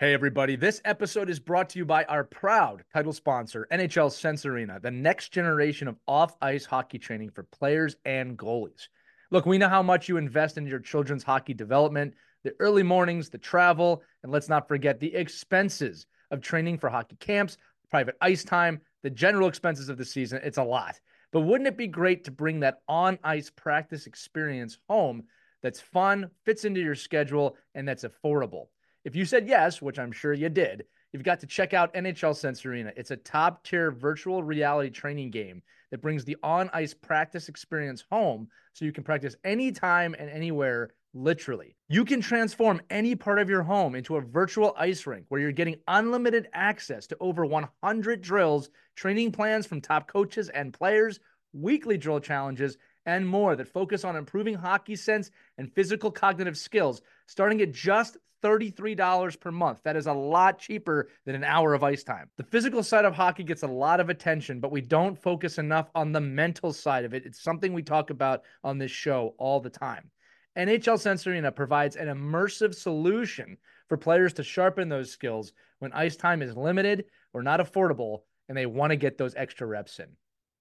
Hey, everybody. This episode is brought to you by our proud title sponsor, NHL Sense Arena, the next generation of off ice hockey training for players and goalies. Look, we know how much you invest in your children's hockey development, the early mornings, the travel, and let's not forget the expenses of training for hockey camps, private ice time, the general expenses of the season. It's a lot. But wouldn't it be great to bring that on ice practice experience home that's fun, fits into your schedule, and that's affordable? If you said yes, which I'm sure you did, you've got to check out NHL Sense Arena. It's a top tier virtual reality training game that brings the on ice practice experience home so you can practice anytime and anywhere, literally. You can transform any part of your home into a virtual ice rink where you're getting unlimited access to over 100 drills, training plans from top coaches and players, weekly drill challenges, and more that focus on improving hockey sense and physical cognitive skills, starting at just $33 per month. That is a lot cheaper than an hour of ice time. The physical side of hockey gets a lot of attention, but we don't focus enough on the mental side of it. It's something we talk about on this show all the time. NHL Sense Arena provides an immersive solution for players to sharpen those skills when ice time is limited or not affordable and they want to get those extra reps in.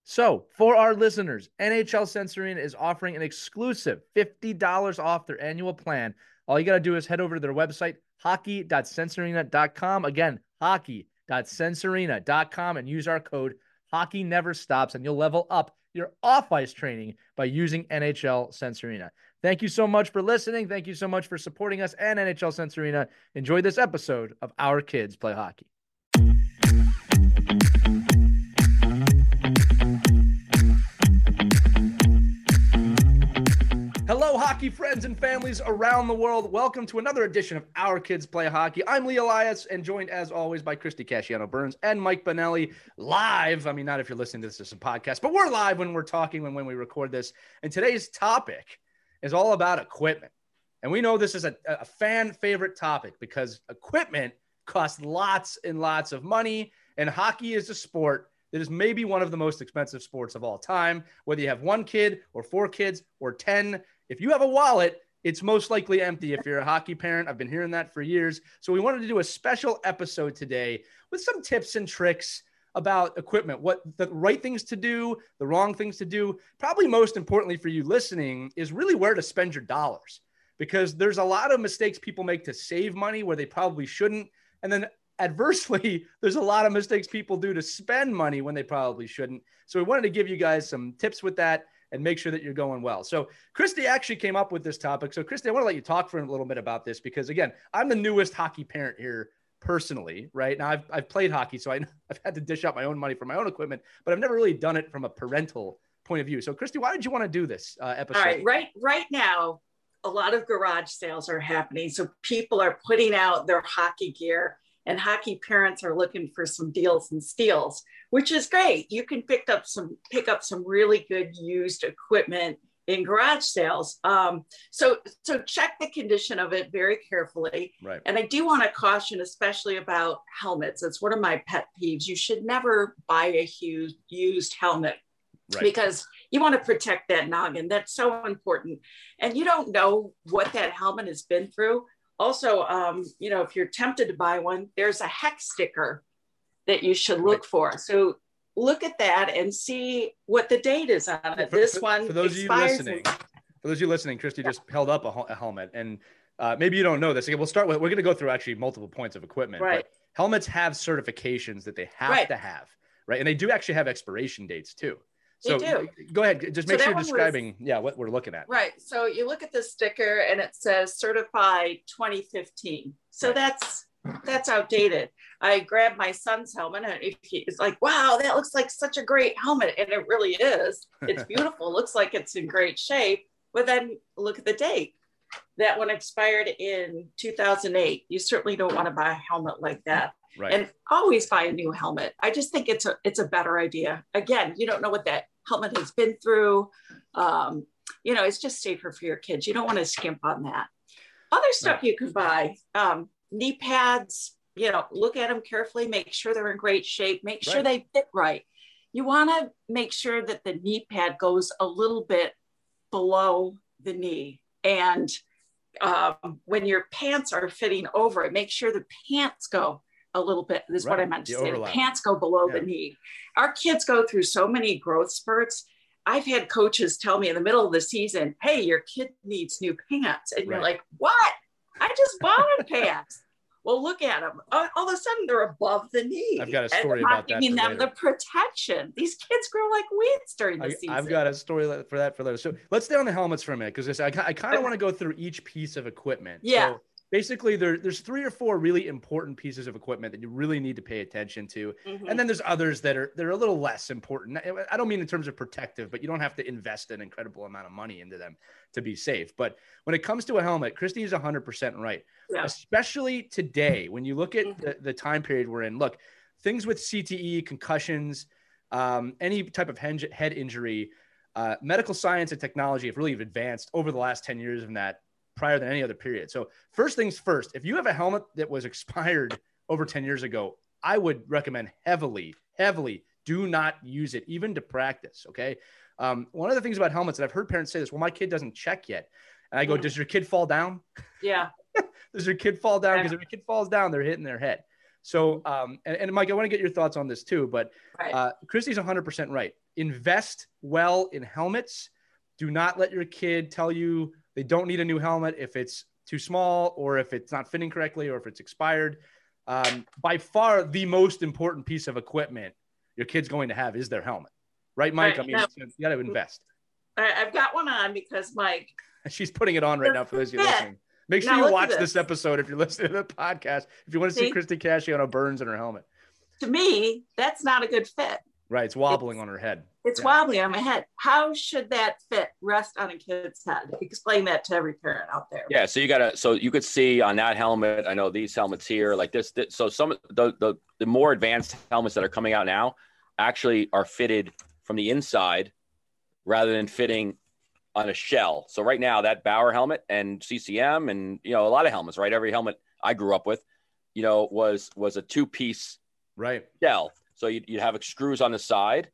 So, for our listeners, NHL Sense Arena is offering an exclusive $50 off their annual plan all you got to do is head over to their website, hockey.sensearena.com. Again, hockey.sensearena.com and use our code Hockey Never Stops, and you'll level up your off ice training by using NHL Sense Arena. Thank you so much for listening. Thank you so much for supporting us and NHL Sense Arena. Enjoy this episode of Our Kids Play Hockey. Hockey friends and families around the world. Welcome to another edition of Our Kids Play Hockey. I'm Lee Elias and joined as always by Christy Casciano Burns and Mike Benelli live. I mean, not if you're listening to this as a podcast, but we're live when we're talking when, when we record this. And today's topic is all about equipment. And we know this is a, a fan favorite topic because equipment costs lots and lots of money. And hockey is a sport that is maybe one of the most expensive sports of all time. Whether you have one kid or four kids or 10, if you have a wallet, it's most likely empty if you're a hockey parent. I've been hearing that for years. So we wanted to do a special episode today with some tips and tricks about equipment, what the right things to do, the wrong things to do. Probably most importantly for you listening is really where to spend your dollars because there's a lot of mistakes people make to save money where they probably shouldn't. And then adversely, there's a lot of mistakes people do to spend money when they probably shouldn't. So we wanted to give you guys some tips with that and make sure that you're going well. So Christy actually came up with this topic. So Christy, I want to let you talk for a little bit about this because again, I'm the newest hockey parent here personally, right? Now I've, I've played hockey, so I, I've had to dish out my own money for my own equipment, but I've never really done it from a parental point of view. So Christy, why did you want to do this uh, episode? All right, right, right now, a lot of garage sales are happening. So people are putting out their hockey gear and hockey parents are looking for some deals and steals, which is great. You can pick up some pick up some really good used equipment in garage sales. Um, so so check the condition of it very carefully. Right. And I do want to caution, especially about helmets. It's one of my pet peeves. You should never buy a huge used helmet Right. because you want to protect that noggin. That's so important. And you don't know what that helmet has been through also, um, you know, if you're tempted to buy one, there's a HECC sticker that you should look for. So look at that and see what the date is on it. For, this one for those of you listening, for those of you listening, Christy yeah. just held up a, a helmet, and uh, maybe you don't know this. Okay, we'll start with. We're going to go through actually multiple points of equipment. Right. helmets have certifications that they have right. to have, right? And they do actually have expiration dates too. So go ahead, just make so sure you're describing, was, yeah, what we're looking at. Right. So you look at the sticker and it says certified 2015. So that's that's outdated. I grabbed my son's helmet and it's like, wow, that looks like such a great helmet. And it really is. It's beautiful. looks like it's in great shape. But then look at the date. That one expired in 2008. You certainly don't want to buy a helmet like that. Right. And always buy a new helmet. I just think it's a it's a better idea. Again, you don't know what that helmet has been through. Um, you know, it's just safer for your kids. You don't want to skimp on that. Other stuff right. you can buy, um, knee pads. You know, look at them carefully. Make sure they're in great shape. Make sure right. they fit right. You want to make sure that the knee pad goes a little bit below the knee and um, when your pants are fitting over it, make sure the pants go a little bit. This is right. what I meant to the say. Overlap. The pants go below yeah. the knee. Our kids go through so many growth spurts. I've had coaches tell me in the middle of the season, "Hey, your kid needs new pants," and right. you're like, "What? I just bought a pants." Well, look at them. All, of a sudden, they're above the knee. I've got a story about that. Giving them later. the protection. These kids grow like weeds during the I, season. I've got a story for that for later. So let's stay on the helmets for a minute because I, I kind of uh, want to go through each piece of equipment. Yeah. So basically, there, there's three or four really important pieces of equipment that you really need to pay attention to, mm-hmm. and then there's others that are they're a little less important. I don't mean in terms of protective, but you don't have to invest an incredible amount of money into them to be safe. But when it comes to a helmet, Christy is 100% right yeah. especially today when you look at mm-hmm. the, the time period we're in. Look, things with CTE, concussions, um, any type of head injury, uh, medical science and technology have really advanced over the last 10 years in that prior than any other period. So, first things first, if you have a helmet that was expired over 10 years ago, I would recommend heavily, heavily do not use it, even to practice. Okay. Um, one of the things about helmets that I've heard parents say this, well, my kid doesn't check yet. And I go, mm-hmm. does your kid fall down? Yeah. Does your kid fall down? Because if your kid falls down, they're hitting their head. So, um, and, and Mike, I want to get your thoughts on this too. But right. uh, Christy's 100% right. Invest well in helmets. Do not let your kid tell you they don't need a new helmet if it's too small or if it's not fitting correctly or if it's expired. Um, by far, the most important piece of equipment your kid's going to have is their helmet, right, Mike? Right. I mean, you got to invest. I've got one on because Mike. She's putting it on right now for those of you listening. Make sure now, you watch this. this. episode if you're listening to the podcast. If you want to see, see Christy Casciano Burns in her helmet. To me, that's not a good fit. Right. It's wobbling it's, on her head. It's yeah. wobbling on my head. How should that fit rest on a kid's head? Explain that to every parent out there. Yeah. So you gotta so you could see on that helmet, I know these helmets here, like this, this so some the, the the more advanced helmets that are coming out now actually are fitted from the inside rather than fitting on a shell. So right now that Bauer helmet and CCM and you know a lot of helmets, right? Every helmet I grew up with, you know, was was a two piece right shell. So you'd, you'd have screws on the side,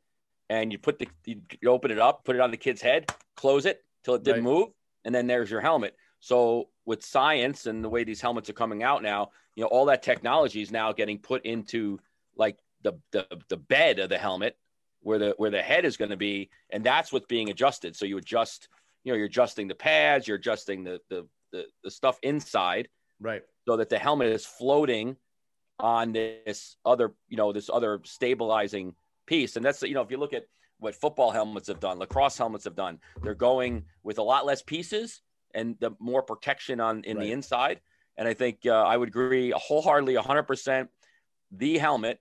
and you put the you open it up, put it on the kid's head, close it till it didn't right. move, and then there's your helmet. So with science and the way these helmets are coming out now, you know, all that technology is now getting put into like the the, the bed of the helmet where the where the head is going to be, and that's what's being adjusted. So you adjust, you know, you're adjusting the pads, you're adjusting the the the, the stuff inside, right, so that the helmet is floating on this other, you know, this other stabilizing piece. And that's you know, if you look at what football helmets have done, lacrosse helmets have done, they're going with a lot less pieces and the more protection on in right. the inside. And I think uh, I would agree wholeheartedly, 100%. The helmet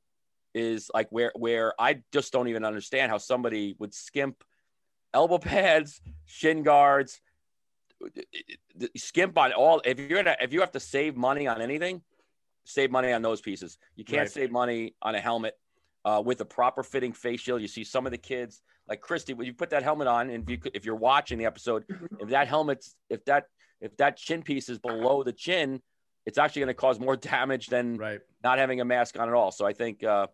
is like where where I just don't even understand how somebody would skimp elbow pads, shin guards, uh, uh, uh, skimp on all. If you're gonna if you have to save money on anything, save money on those pieces. You can't right. save money on a helmet uh, with a proper fitting face shield. You see some of the kids like Christy when you put that helmet on, and if you if you're watching the episode, if that helmet's if that if that chin piece is below the chin, it's actually going to cause more damage than right. not having a mask on at all. So I think. Uh,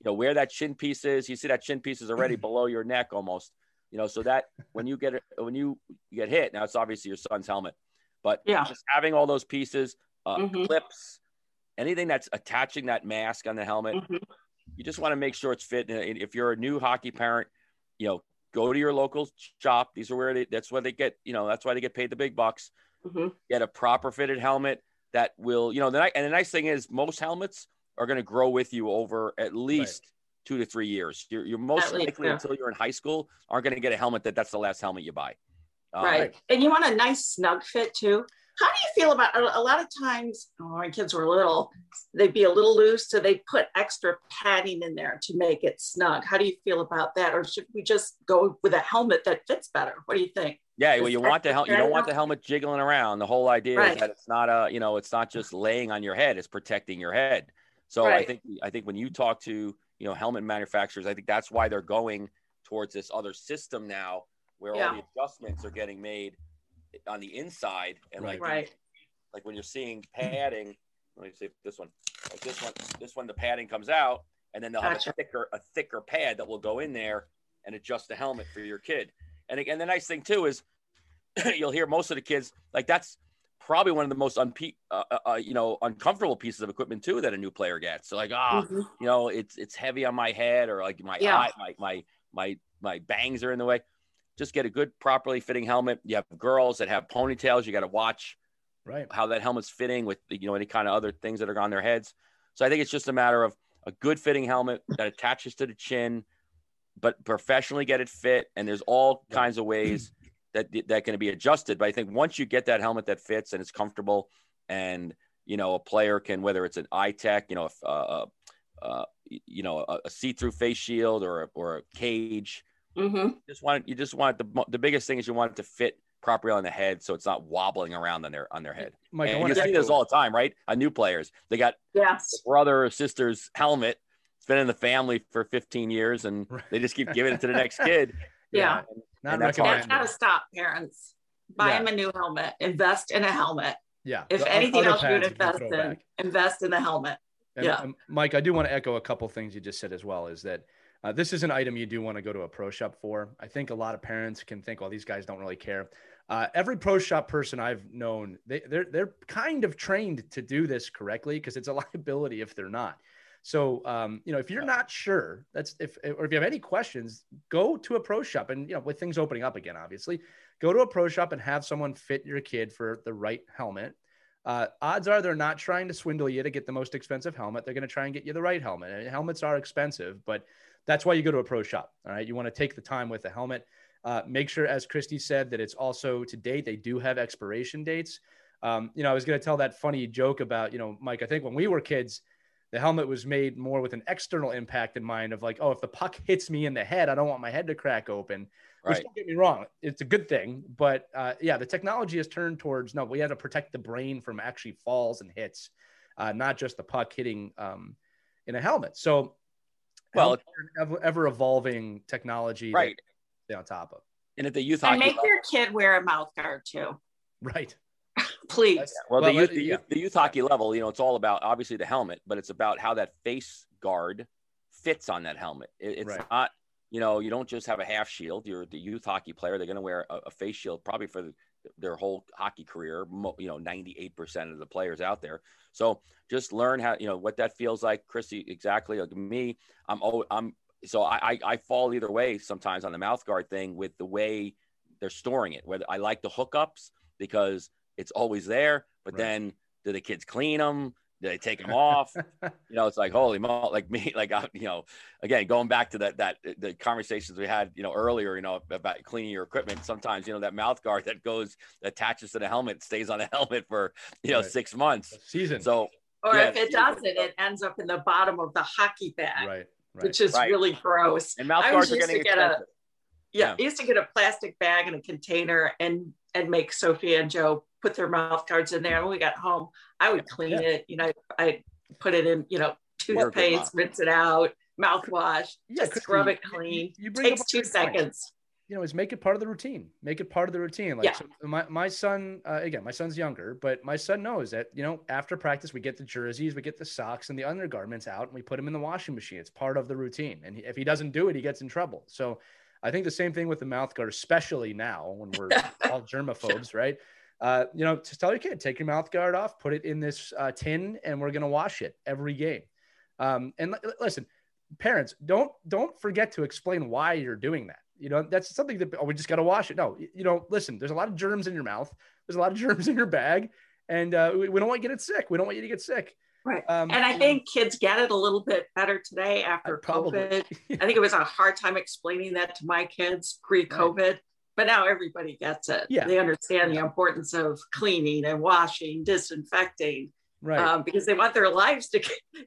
you know where that chin piece is. You see that chin piece is already below your neck almost. You know, so that when you get it, when you get hit, now it's obviously your son's helmet, but yeah, just having all those pieces, uh, mm-hmm. clips, anything that's attaching that mask on the helmet, mm-hmm. you just want to make sure it's fit. If you're a new hockey parent, you know, go to your local shop. These are where they, that's where they get, you know, that's why they get paid the big bucks. Mm-hmm. Get a proper fitted helmet that will, you know, the, and the nice thing is most helmets are going to grow with you over at least right. two to three years. You're, you're most likely yeah. until you're in high school aren't going to get a helmet that that's the last helmet you buy. Uh, right. And you want a nice snug fit too. How do you feel about a lot of times when my kids were little, they'd be a little loose, so they put extra padding in there to make it snug. How do you feel about that? Or should we just go with a helmet that fits better? What do you think? Yeah, well, you want the helmet. You don't want the helmet jiggling around. The whole idea right. is that it's not a, you know, it's not just laying on your head; it's protecting your head. So right. I think I think when you talk to you know helmet manufacturers, I think that's why they're going towards this other system now, where yeah. all the adjustments are getting made on the inside, and like right. like when you're seeing padding. Let me see if this one. Like this one, this one, the padding comes out, and then they'll gotcha. have a thicker a thicker pad that will go in there and adjust the helmet for your kid. And again, the nice thing too is you'll hear most of the kids like that's probably one of the most unpe- uh, uh, uh, you know uncomfortable pieces of equipment too that a new player gets. So like, ah, oh, mm-hmm. you know, it's it's heavy on my head or like my yeah. eye, my my my my bangs are in the way. Just get a good, properly fitting helmet. You have girls that have ponytails. You got to watch right how that helmet's fitting with you know any kind of other things that are on their heads. So I think it's just a matter of a good fitting helmet that attaches to the chin, but professionally get it fit. And there's all kinds of ways that that can be adjusted. But I think once you get that helmet that fits and it's comfortable, and you know a player can whether it's an Itech, you know, a, uh, uh, you know a, a see-through face shield or a, or a cage. Mm-hmm. You just want you just want the the biggest thing is you want it to fit properly on the head so it's not wobbling around on their on their head. Mike, and you see this all the time, right? On new players, they got yes. brother or sister's helmet. It's been in the family for 15 years, and they just keep giving it to the next kid. Yeah, and, and that's, that's got to stop, parents. Buy yeah. them a new helmet. Invest in a helmet. Yeah. If the anything else you would invest in, back. invest in the helmet. And, yeah. Um, Mike, I do want to echo a couple things you just said as well. Is that uh, this is an item you do want to go to a pro shop for. I think a lot of parents can think, well, these guys don't really care. Uh, every pro shop person I've known, they, they're they're kind of trained to do this correctly because it's a liability if they're not. So, um, you know, if you're not sure, that's if or if you have any questions, go to a pro shop and you know, with things opening up again, obviously, go to a pro shop and have someone fit your kid for the right helmet. Uh, odds are they're not trying to swindle you to get the most expensive helmet. They're going to try and get you the right helmet. And helmets are expensive, but that's why you go to a pro shop. All right. You want to take the time with the helmet. Uh, make sure, as Christy said, that it's also to date. They do have expiration dates. Um, you know, I was going to tell that funny joke about, you know, Mike, I think when we were kids, the helmet was made more with an external impact in mind of like, oh, if the puck hits me in the head, I don't want my head to crack open. Right. Which don't get me wrong, it's a good thing, but uh, yeah, the technology has turned towards no, we had to protect the brain from actually falls and hits, uh, not just the puck hitting um, in a helmet. So well, ever, ever evolving technology, right? Stay on top of. And at the youth and make level, your kid wear a mouth guard too. Right. Please. Well, well, the youth, the, yeah. youth, the youth hockey level, you know, it's all about obviously the helmet, but it's about how that face guard fits on that helmet. It, it's right. not, you know, you don't just have a half shield. You're the youth hockey player. They're going to wear a, a, face shield probably for the, their whole hockey career. You know, 98% of the players out there. So just learn how, you know, what that feels like. Chrissy, exactly like me. I'm, oh, I'm, so I, I fall either way sometimes on the mouth guard thing with the way they're storing it. Whether I like the hookups because it's always there, but right. then do the kids clean them? Do they take them off? you know, it's like holy mo, like me, like I, you know, again going back to that that the conversations we had, you know, earlier, you know, about cleaning your equipment. Sometimes, you know, that mouth guard that goes attaches to the helmet stays on the helmet for you know right. six months, season. So, or yeah, if it doesn't, it ends up in the bottom of the hockey bag, right? right. Which is right. really gross. And mouth guards are getting expensive. A, yeah, yeah, I used to get a plastic bag and a container and and make Sophie and Joe put their mouth guards in there. When we got home, I would clean yeah. it. You know, I put it in, you know, toothpaste, rinse it out, mouthwash, yeah, just scrub it clean. You, you Takes two seconds. You know, is make it part of the routine. Make it part of the routine. Like yeah. so my, my son, uh, again, my son's younger, but my son knows that, you know, after practice, we get the jerseys, we get the socks and the undergarments out and we put them in the washing machine. It's part of the routine. And if he doesn't do it, he gets in trouble. So I think the same thing with the mouth guard, especially now when we're all germaphobes, right? Uh, you know, just tell your kid, take your mouth guard off, put it in this uh, tin, and we're gonna wash it every game. Um, and l- listen, parents, don't don't forget to explain why you're doing that. You know, that's something that oh, we just got to wash it. No, you know, listen, there's a lot of germs in your mouth. There's a lot of germs in your bag, and uh, we, we, don't want you to get sick. We don't want you to get sick. Right. Um, and I think kids get it a little bit better today after COVID. I think it was a hard time explaining that to my kids pre-COVID. Right but now everybody gets it. Yeah. They understand the importance of cleaning and washing, disinfecting. Right. Um, because they want their lives to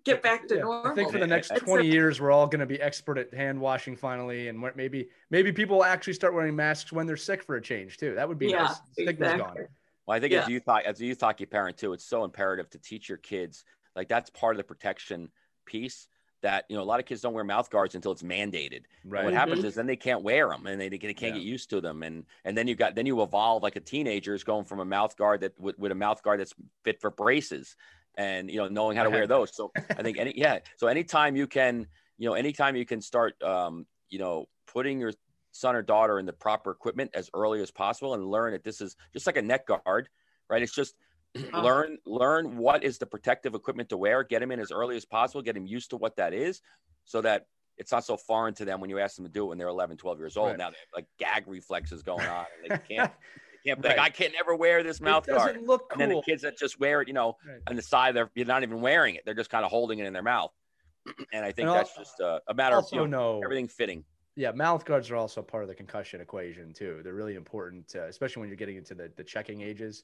get back to yeah. normal. I think for the next 20 years, we're all going to be expert at hand washing finally. And maybe, maybe people will actually start wearing masks when they're sick for a change too. That would be yeah, nice. Stigma's exactly. gone. Well, I think yeah. as youth, as a youth hockey parent too, it's so imperative to teach your kids, like that's part of the protection piece that you know a lot of kids don't wear mouth guards until it's mandated. Right. And what happens mm-hmm. is then they can't wear them and they, they can't yeah. get used to them and and then you got then you evolve like a teenager is going from a mouth guard that with, with a mouth guard that's fit for braces and you know knowing how to wear those. So I think any yeah so anytime you can you know anytime you can start um, you know putting your son or daughter in the proper equipment as early as possible and learn that this is just like a neck guard right it's just Oh. learn learn what is the protective equipment to wear. Get them in as early as possible. Get them used to what that is, so that it's not so foreign to them when you ask them to do it when they're 11, 12 years old. Right. Now they have like gag reflexes going on, and they can't. they can't right. like, I can never wear this mouth it guard. Look cool. And then the kids that just wear it, you know, right. on the side, they're you're not even wearing it. They're just kind of holding it in their mouth. and I think and that's just uh, a matter of you know, everything fitting. Yeah, mouth guards are also part of the concussion equation too. They're really important, uh, especially when you're getting into the, the checking ages.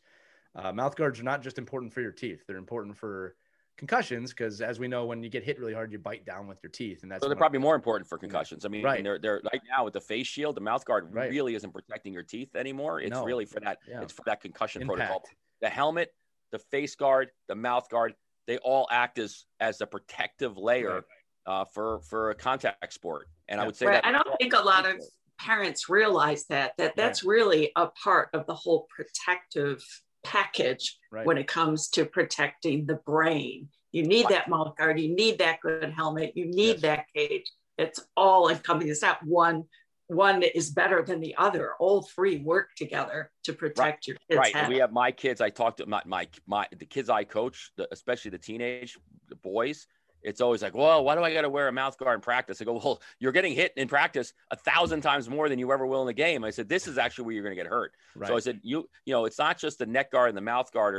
Uh, mouth guards are not just important for your teeth; they're important for concussions because, as we know, when you get hit really hard, you bite down with your teeth, and that's so they're probably more important for concussions. I mean, right. they're they're right now with the face shield, the mouth guard right. really isn't protecting your teeth anymore. It's no. really for that. Yeah. It's for that concussion Impact. protocol. The helmet, the face guard, the mouth guard, they all act as as a protective layer right. uh, for for a contact sport. And yeah. I would say that I don't think a lot of parents realize that that that's really a part of the whole protective package right. when it comes to protecting the brain. You need that mouth guard, you need that good helmet, you need yes. that cage. It's all encompassing. It's not one one is better than the other. All three work together to protect right. your kids. Right. We have my kids. I talked to my my, my the kids I coach, the, especially the teenage the boys it's always like, well, why do I got to wear a mouth guard in practice? I go, well, you're getting hit in practice a thousand times more than you ever will in the game. I said, this is actually where you're going to get hurt. Right. So I said, you, you know, it's not just the neck guard and the mouth guard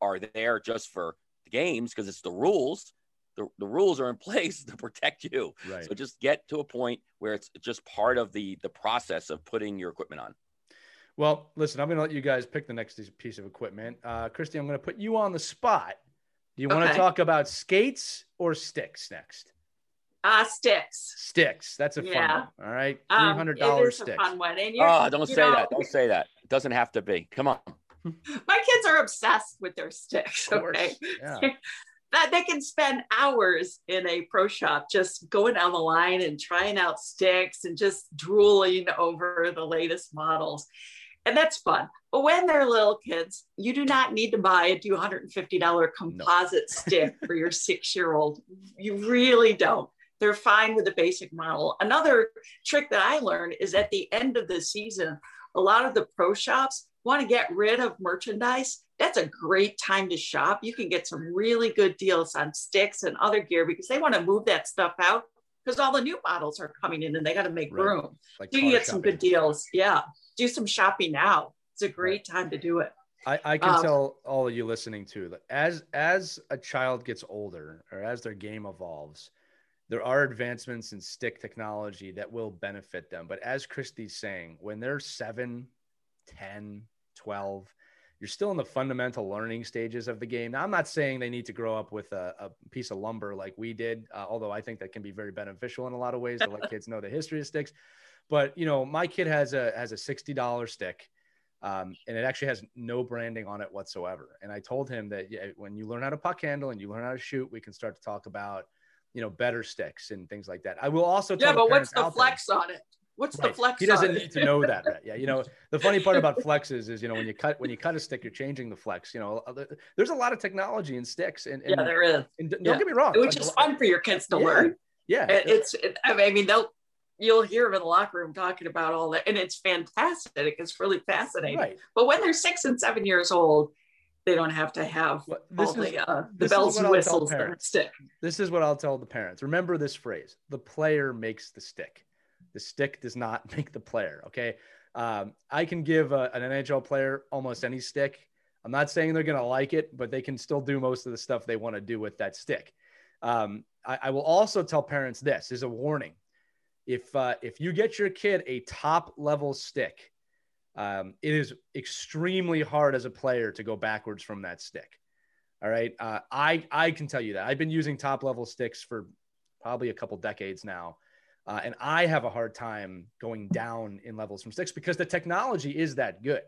are, are there just for the games because it's the rules. The, the rules are in place to protect you. Right. So just get to a point where it's just part of the the process of putting your equipment on. Well, listen, I'm going to let you guys pick the next piece of equipment. Uh, Christy, I'm going to put you on the spot do you okay. want to talk about skates or sticks next? Uh sticks. Sticks. That's a yeah. fun one. All right. Three hundred dollars um, sticks. fun one. And oh, don't say know, that. Don't say that. It doesn't have to be. Come on. My kids are obsessed with their sticks. Okay. Yeah. that they can spend hours in a pro shop just going down the line and trying out sticks and just drooling over the latest models and that's fun. But when they're little kids, you do not need to buy a $250 composite no. stick for your six year old. You really don't. They're fine with the basic model. Another trick that I learned is at the end of the season, a lot of the pro shops want to get rid of merchandise. That's a great time to shop. You can get some really good deals on sticks and other gear because they want to move that stuff out because all the new models are coming in and they got to make right. room. Like you can get shopping. some good deals. Yeah do some shopping now. It's a great time to do it. I, I can um, tell all of you listening too that as as a child gets older or as their game evolves, there are advancements in stick technology that will benefit them. But as Christy's saying, when they're 7, 10, 12, you're still in the fundamental learning stages of the game. Now, I'm not saying they need to grow up with a, a piece of lumber like we did, uh, although I think that can be very beneficial in a lot of ways to let kids know the history of sticks. But you know, my kid has a has a sixty dollar stick, um, and it actually has no branding on it whatsoever. And I told him that yeah, when you learn how to puck handle and you learn how to shoot, we can start to talk about you know better sticks and things like that. I will also yeah, but what's the flex there, on it? What's right. the flex? He doesn't need to know that. Right? Yeah, you know the funny part about flexes is you know when you cut when you cut a stick, you're changing the flex. You know, there's a lot of technology in sticks, and, and yeah, there is. And don't yeah. get me wrong, which is fun for your kids to yeah. learn. Yeah, it's. It, I mean, they'll you'll hear them in the locker room talking about all that, and it's fantastic. It's really fascinating. Right. But when they're six and seven years old, they don't have to have well, all is, the, uh, the bells and whistles that stick. This is what I'll tell the parents. Remember this phrase: the player makes the stick. The stick does not make the player. Okay. Um, I can give a, an NHL player almost any stick. I'm not saying they're going to like it, but they can still do most of the stuff they want to do with that stick. Um, I, I, will also tell parents this is a warning if uh, if you get your kid a top level stick, um, it is extremely hard as a player to go backwards from that stick. All right, uh, I I can tell you that I've been using top level sticks for probably a couple decades now, uh, and I have a hard time going down in levels from sticks because the technology is that good.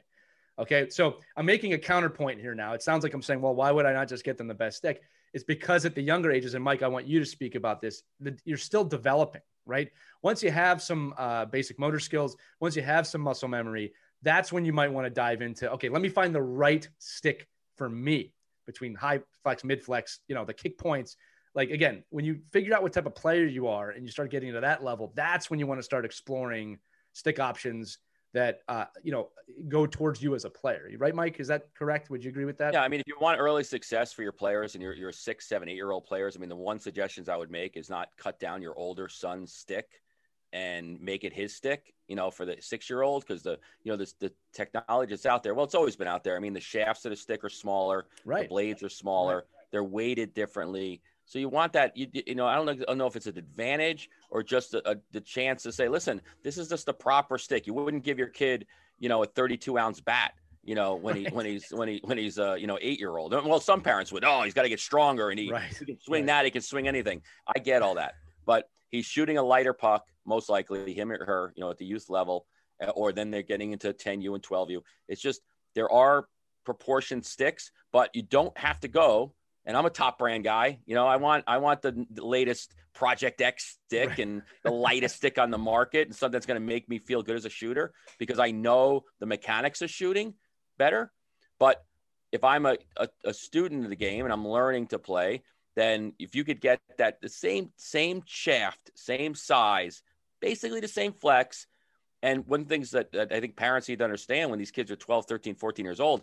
Okay, so I'm making a counterpoint here now. It sounds like I'm saying, well, why would I not just get them the best stick? It's because at the younger ages, and Mike, I want you to speak about this. You're still developing right? Once you have some uh, basic motor skills, once you have some muscle memory, that's when you might want to dive into, okay, let me find the right stick for me between high flex, mid flex, you know, the kick points. Like again, when you figure out what type of player you are and you start getting to that level, that's when you want to start exploring stick options that uh, you know go towards you as a player. Right, Mike? Is that correct? Would you agree with that? Yeah, I mean, if you want early success for your players and your your six, seven, eight year old players, I mean, the one suggestions I would make is not cut down your older son's stick and make it his stick. You know, for the six year old because the you know the the technology that's out there. Well, it's always been out there. I mean, the shafts of the stick are smaller. Right. The blades are smaller. Right. They're weighted differently. So you want that, you, you know, I don't, know, I don't know if it's an advantage or just a, a, the chance to say, listen, this is just the proper stick. You wouldn't give your kid, you know, a 32 ounce bat, you know, when he, when he's, when he, when he's, uh, you know, eight year old. Well, some parents would, oh, he's got to get stronger and he, right. he can swing right. that. He can swing anything. I get all that, but he's shooting a lighter puck, most likely him or her, you know, at the youth level, uh, or then they're getting into 10U and 12U. It's just, there are proportioned sticks, but you don't have to go and I'm a top brand guy. You know, I want I want the, the latest Project X stick right. and the lightest stick on the market and something that's going to make me feel good as a shooter because I know the mechanics of shooting better. But if I'm a, a, a student of the game and I'm learning to play, then if you could get that the same same shaft, same size, basically the same flex. And one of the things that, that I think parents need to understand when these kids are 12, 13, 14 years old,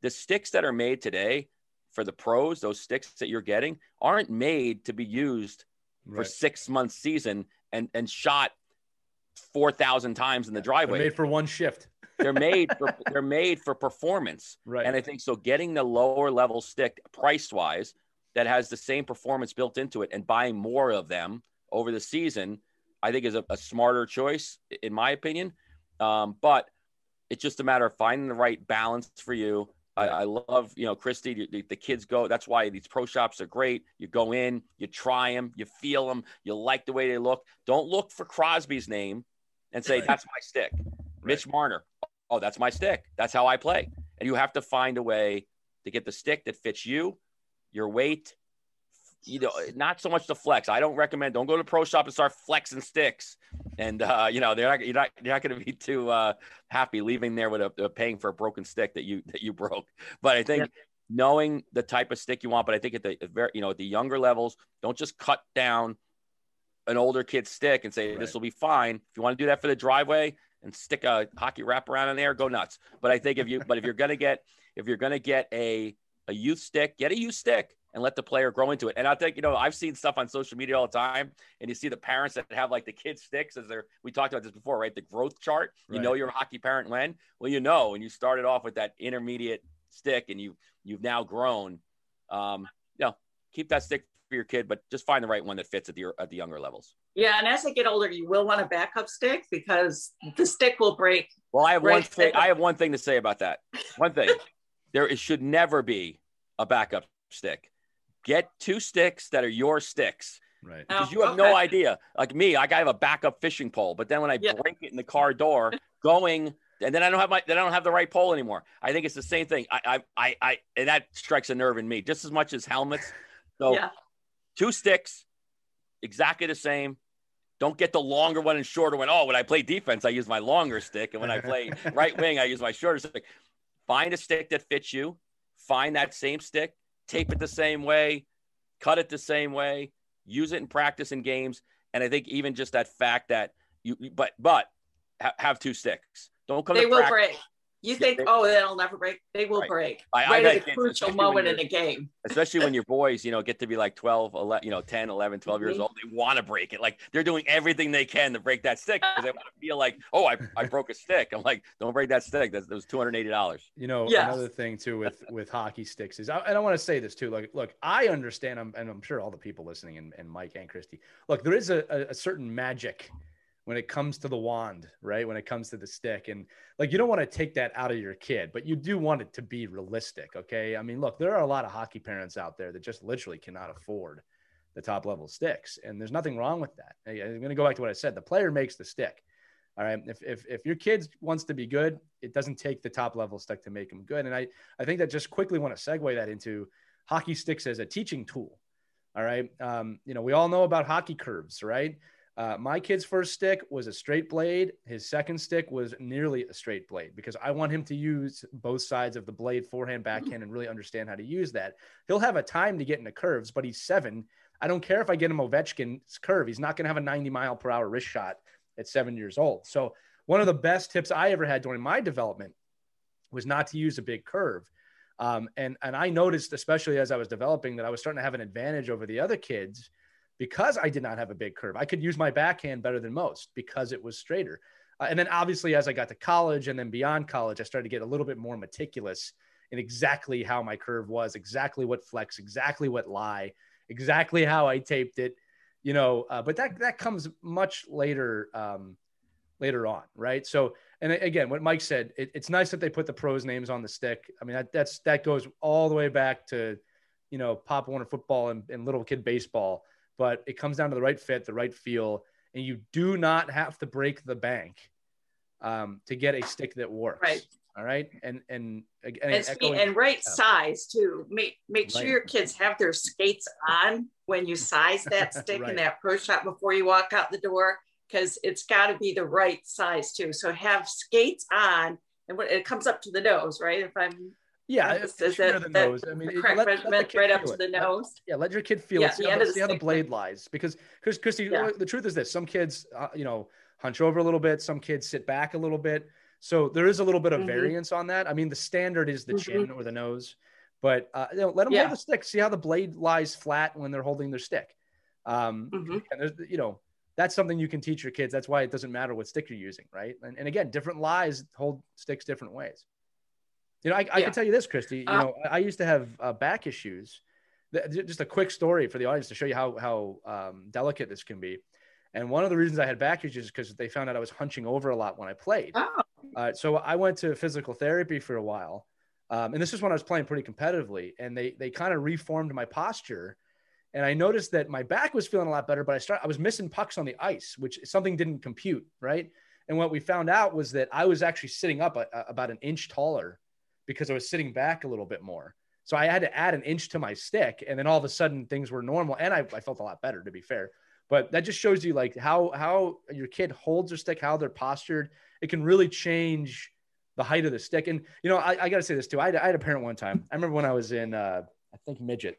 the sticks that are made today for the pros, those sticks that you're getting aren't made to be used right. for six months season and and shot four thousand times in the driveway. They're made for one shift. they're made for they're made for performance. Right. And I think so getting the lower level stick price wise that has the same performance built into it and buying more of them over the season, I think is a, a smarter choice in my opinion. Um, but it's just a matter of finding the right balance for you I, I, love, you know, Christy, the, the, kids go. That's why these pro shops are great. You go in, you try them, you feel them, you like the way they look. Don't look for Crosby's name and say, right. that's my stick. Right. Mitch Marner, oh, that's my stick. That's how I play. And you have to find a way to get the stick that fits you, your weight, you know, not so much the flex. I don't recommend. Don't go to pro shop and start flexing sticks. And uh, you know, they're not you're not you're not going to be too uh, happy leaving there with a, a, paying for a broken stick that you that you broke. But I think yeah. knowing the type of stick you want. But I think at the very you know at the younger levels, don't just cut down an older kid's stick and say right. this will be fine. If you want to do that for the driveway and stick a hockey wrap around in there, go nuts. But I think if you but if you're gonna get if you're gonna get a a youth stick, get a youth stick and let the player grow into it. And I think, you know, I've seen stuff on social media all the time, and you see the parents that have like the kids sticks as they're, we talked about this before, right? The growth chart. Right. You know, you're a hockey parent when? Well, you know, when you started off with that intermediate stick and you, you've now grown, um, you know, keep that stick for your kid, but just find the right one that fits at the, at the younger levels. Yeah. And as they get older, you will want a backup stick because the stick will break. Well, I have one thing. I have one thing to say about that. One thing, there is, should never be a backup stick get two sticks that are your sticks. Right. Oh, because oh, you have okay. no idea. Like me, I have a backup fishing pole, but then when I yeah. break it in the car door, going, and then I don't have my, then I don't have the right pole anymore. I think it's the same thing. I, I, I, I and that strikes a nerve in me just as much as helmets. So, yeah. two sticks, exactly the same. Don't get the longer one and shorter one. Oh, when I play defense, I use my longer stick, and when I play right wing, I use my shorter stick. Find a stick that fits you. Find that same stick tape it the same way, cut it the same way, use it in practice in games. And I think even just that fact that you, but, but have two sticks. Don't come. They will practice. break. You think, oh, that'll never break? They will right. break. I, right at a crucial moment in a game. especially when your boys, you know, get to be like 12, 11, you know, 10, 11, 12 years mm-hmm. old. They want to break it. Like they're doing everything they can to break that stick because they want to feel like, oh, I, I broke a stick. I'm like, don't break that stick. That's, that was $280. You know, yes. another thing too with, with hockey sticks is, I, and I want to say this too, like, look, I understand, I'm, and I'm sure all the people listening and, and Mike and Christy, look, there is a, a certain magic when it comes to the wand, right? When it comes to the stick. And like, you don't want to take that out of your kid, but you do want it to be realistic. Okay. I mean, look, there are a lot of hockey parents out there that just literally cannot afford the top level sticks. And there's nothing wrong with that. I'm going to go back to what I said. The player makes the stick. All right. If, if, if your kid wants to be good, it doesn't take the top level stick to make them good. And I, I think that just quickly want to segue that into hockey sticks as a teaching tool. All right. Um, you know, we all know about hockey curves, right? Uh, my kid's first stick was a straight blade. His second stick was nearly a straight blade because I want him to use both sides of the blade, forehand, backhand, and really understand how to use that. He'll have a time to get into curves, but he's seven. I don't care if I get him Ovechkin's curve. He's not going to have a 90 mile per hour wrist shot at seven years old. So one of the best tips I ever had during my development was not to use a big curve. Um, and and I noticed, especially as I was developing, that I was starting to have an advantage over the other kids because I did not have a big curve. I could use my backhand better than most because it was straighter. Uh, and then obviously, as I got to college and then beyond college, I started to get a little bit more meticulous in exactly how my curve was, exactly what flex, exactly what lie, exactly how I taped it. You know, uh, but that that comes much later. Um, later on, right? So, and again, what Mike said, it, it's nice that they put the pros' names on the stick. I mean, that, that's that goes all the way back to, you know, Pop Warner football and, and little kid baseball. But it comes down to the right fit, the right feel, and you do not have to break the bank um, to get a stick that works. Right. All right. And and and, and, echoing, and right yeah. size too. Make make sure right. your kids have their skates on when you size that stick right. in that pro shop before you walk out the door because it's got to be the right size too. So have skates on, and when it comes up to the nose, right? If I'm yeah, it's that, the nose. I mean, correct let, measurement right up to the nose. Let, yeah, let your kid feel yeah, it. See, how, the, see how the blade lies. Because, because Christy, yeah. the truth is this: some kids, uh, you know, hunch over a little bit. Some kids sit back a little bit. So there is a little bit of mm-hmm. variance on that. I mean, the standard is the mm-hmm. chin or the nose, but uh, you know, let them yeah. hold the stick. See how the blade lies flat when they're holding their stick. Um, mm-hmm. And there's, you know, that's something you can teach your kids. That's why it doesn't matter what stick you're using, right? And, and again, different lies hold sticks different ways. You know, I, I yeah. can tell you this, Christy. You uh, know, I, used to have uh, back issues. Just a quick story for the audience to show you how how um, delicate this can be. And one of the reasons I had back issues is because they found out I was hunching over a lot when I played. Oh. Uh, so I went to physical therapy for a while, um, and this is when I was playing pretty competitively. And they they kind of reformed my posture and I noticed that my back was feeling a lot better, but I started I was missing pucks on the ice, which something didn't compute, right? And what we found out was that I was actually sitting up a, a, about an inch taller because I was sitting back a little bit more. So I had to add an inch to my stick, and then all of a sudden things were normal, and I, I felt a lot better, to be fair. But that just shows you like how how your kid holds their stick, how they're postured. It can really change the height of the stick. And you know, I, I got to say this too. I had, I had, a parent one time. I remember when I was in, uh, I think midget,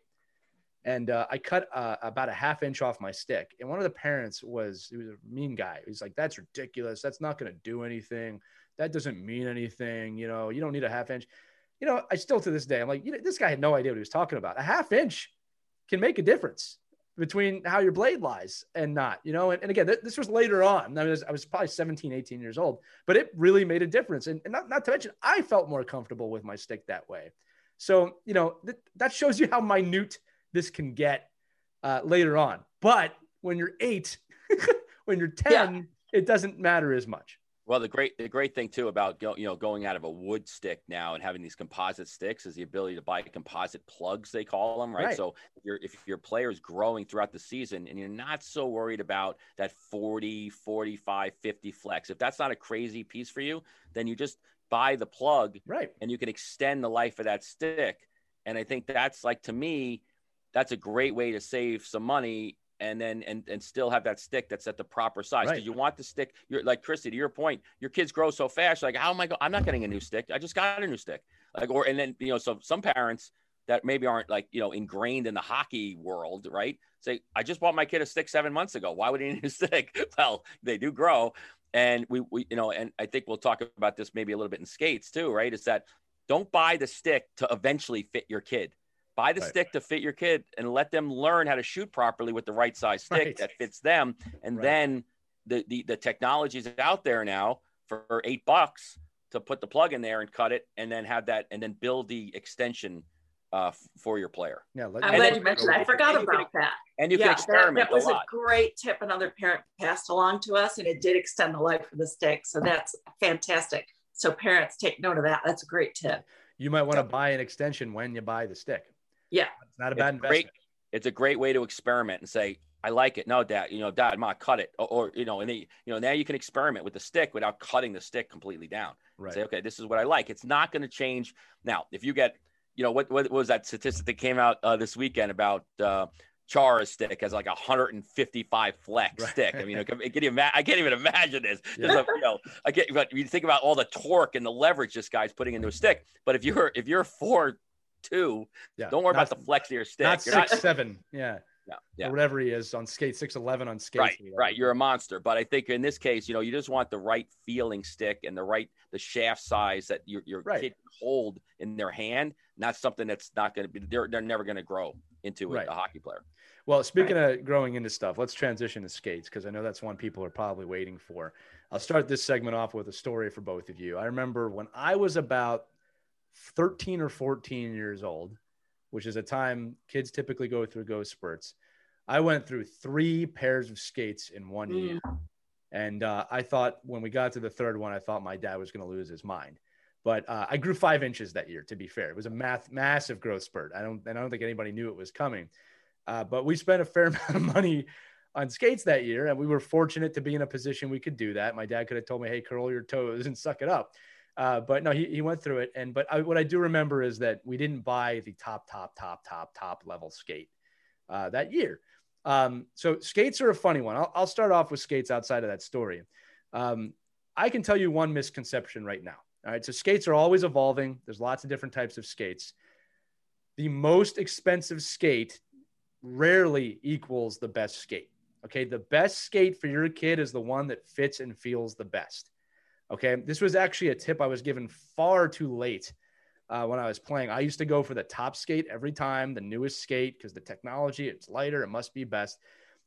and uh, I cut uh, about a half inch off my stick. And one of the parents was he was a mean guy. He's like, "That's ridiculous. That's not going to do anything. That doesn't mean anything. You know, you don't need a half inch." You know, I still to this day, I'm like, you know, this guy had no idea what he was talking about. A half inch can make a difference between how your blade lies and not. You know, and, and again, th- this was later on. I was I was probably 17, 18 years old, but it really made a difference. And, and not not to mention, I felt more comfortable with my stick that way. So you know, th- that shows you how minute this can get uh, later on. But when you're eight, when you're 10, yeah. it doesn't matter as much. Well, the great the great thing too about go, you know going out of a wood stick now and having these composite sticks is the ability to buy composite plugs they call them, right? right. So if, your if your player is growing throughout the season and you're not so worried about that 40, 45, 50 flex, if that's not a crazy piece for you, then you just buy the plug, right? And you can extend the life of that stick. And I think that's like to me, that's a great way to save some money and then and and still have that stick that's at the proper size. Because right. you want the stick you're like christy to your point your kids grow so fast like how am i go- i'm not getting a new stick. I just got a new stick. Like or and then you know so some parents that maybe aren't like you know ingrained in the hockey world right say i just bought my kid a stick seven months ago. Why would he need a stick? Well they do grow. And we, we you know and i think we'll talk about this maybe a little bit in skates too right is that don't buy the stick to eventually fit your kid buy the right. stick to fit your kid and let them learn how to shoot properly with the right size stick right. that fits them and right. then the, the the technology is out there now for eight bucks to put the plug in there and cut it and then have that and then build the extension uh, for your player. Yeah, I'm glad then, you mentioned that. I forgot about can, that. And you yeah, can experiment. That, that was a, a, great tip another parent passed along to us, and it did extend the life of the stick. So that's fantastic. So parents take note of that. That's a great tip. You might want to buy an extension when you buy the stick. Yeah. It's not a bad it's investment. Great, it's a great way to experiment and say, I like it. No, dad, you know, dad, ma, cut it. Or, or, you know, and they, you know, now you can experiment with the stick without cutting the stick completely down. Right. Say, okay, this is what I like. It's not going to change. Now, if you get, you know, what, what was that statistic that came out uh, this weekend about, uh, Chara's stick has like a 155 flex right. stick. I mean, I can, ima- I can't even imagine this. Yeah. A, you know, I get, but you think about all the torque and the leverage this guy's putting into a stick. But if you're if you're four two. Yeah. Don't worry not, about the flex of your stick. Not You're six, not, seven. Yeah. yeah, whatever he is on skate 611 on skate. Right, right. You're a monster. But I think in this case, you know, you just want the right feeling stick and the right the shaft size that your your right. kid hold in their hand. Not something that's not going to be. They're they're never going to grow into right. a, a hockey player. Well, speaking right. of growing into stuff, let's transition to skates because I know that's one people are probably waiting for. I'll start this segment off with a story for both of you. I remember when I was about 13 or 14 years old, which is a time kids typically go through ghost spurts. I went through three pairs of skates in one mm. year. And uh, I thought when we got to the third one, I thought my dad was going to lose his mind. But uh, I grew five inches that year. To be fair, it was a math massive growth spurt. I don't and I don't think anybody knew it was coming. Uh, but we spent a fair amount of money on skates that year, and we were fortunate to be in a position we could do that. My dad could have told me, "Hey, curl your toes and suck it up." Uh, but no, he, he went through it. And but I, what I do remember is that we didn't buy the top, top, top, top, top level skate uh, that year. Um, so skates are a funny one. I'll, I'll, start off with skates outside of that story. Um, I can tell you one misconception right now. All right. So skates are always evolving. There's lots of different types of skates. The most expensive skate rarely equals the best skate. Okay. The best skate for your kid is the one that fits and feels the best. Okay. This was actually a tip I was given far too late uh, when I was playing. I used to go for the top skate every time, the newest skate, because the technology, it's lighter, it must be best.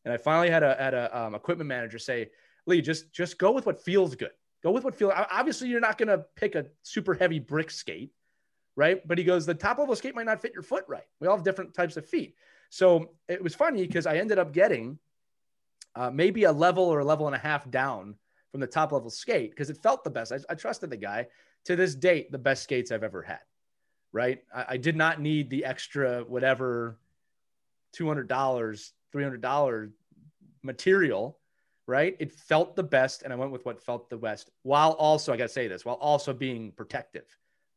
And I finally had a, had a um, equipment manager say, Lee, just, just go with what feels good. Go with what feels, obviously you're not going to pick a super heavy brick skate, right? But he goes, the top level skate might not fit your foot right. We all have different types of feet. So it was funny because I ended up getting uh, maybe a level or a level and a half down from the top level skate because it felt the best. I, I, trusted the guy. To this date, the best skates I've ever had. Right. I, I did not need the extra whatever two hundred dollars, three hundred dollar material. Right. It felt the best, and I went with what felt the best, while also I got to say this, while also being protective.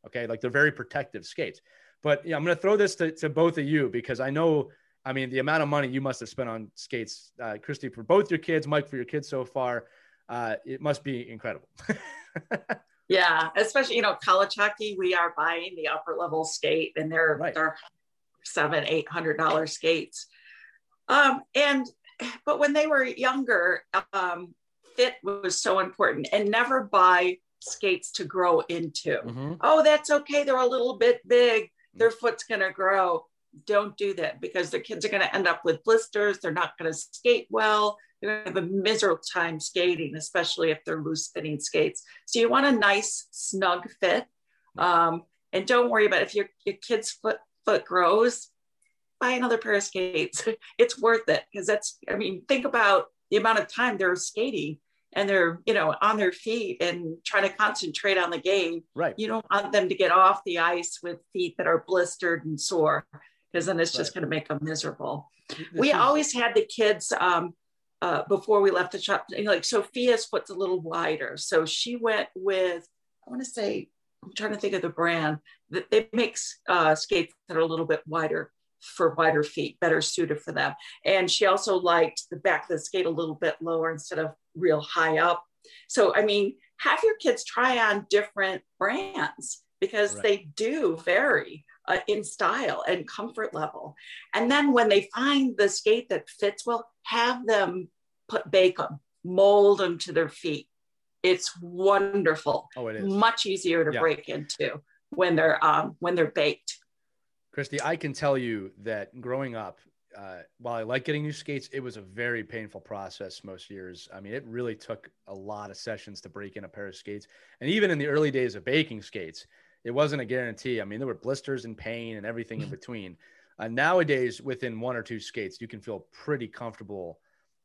Okay, like they're very protective skates. But yeah, I'm going to throw this to, to both of you because I know I mean, the amount of money you must have spent on skates, uh, Christy, for both your kids, Mike, for your kids so far uh, it must be incredible. yeah, especially you know college hockey. We are buying the upper level skate, and they're right. they're seven, eight hundred dollar skates. Um, and but when they were younger, um, fit was so important, and never buy skates to grow into. Mm-hmm. Oh, that's okay. They're a little bit big. Their foot's gonna grow. Don't do that because the kids are going to end up with blisters. They're not going to skate well to have a miserable time skating, especially if they're loose fitting skates. So you want a nice snug fit. Um, and don't worry about if your, your kid's foot foot grows, buy another pair of skates. it's worth it because that's, I mean, think about the amount of time they're skating and they're, you know, on their feet and trying to concentrate on the game. Right. You don't want them to get off the ice with feet that are blistered and sore because then it's just right. going to make them miserable. This we is- always had the kids um, uh, before we left the shop. Like Sophia's foot's a little wider, so she went with I want to say I'm trying to think of the brand that they makes uh, skates that are a little bit wider for wider feet, better suited for them. And she also liked the back of the skate a little bit lower instead of real high up. So I mean, have your kids try on different brands because right. they do vary. Uh, in style and comfort level. And then when they find the skate that fits well, have them put bake them, mold them to their feet. It's wonderful. Oh, it is much easier to yeah. break into when they're um, when they're baked. Christy, I can tell you that growing up, uh, while I like getting new skates, it was a very painful process most years. I mean, it really took a lot of sessions to break in a pair of skates. And even in the early days of baking skates, it wasn't a guarantee. I mean, there were blisters and pain and everything in between. Uh, nowadays, within one or two skates, you can feel pretty comfortable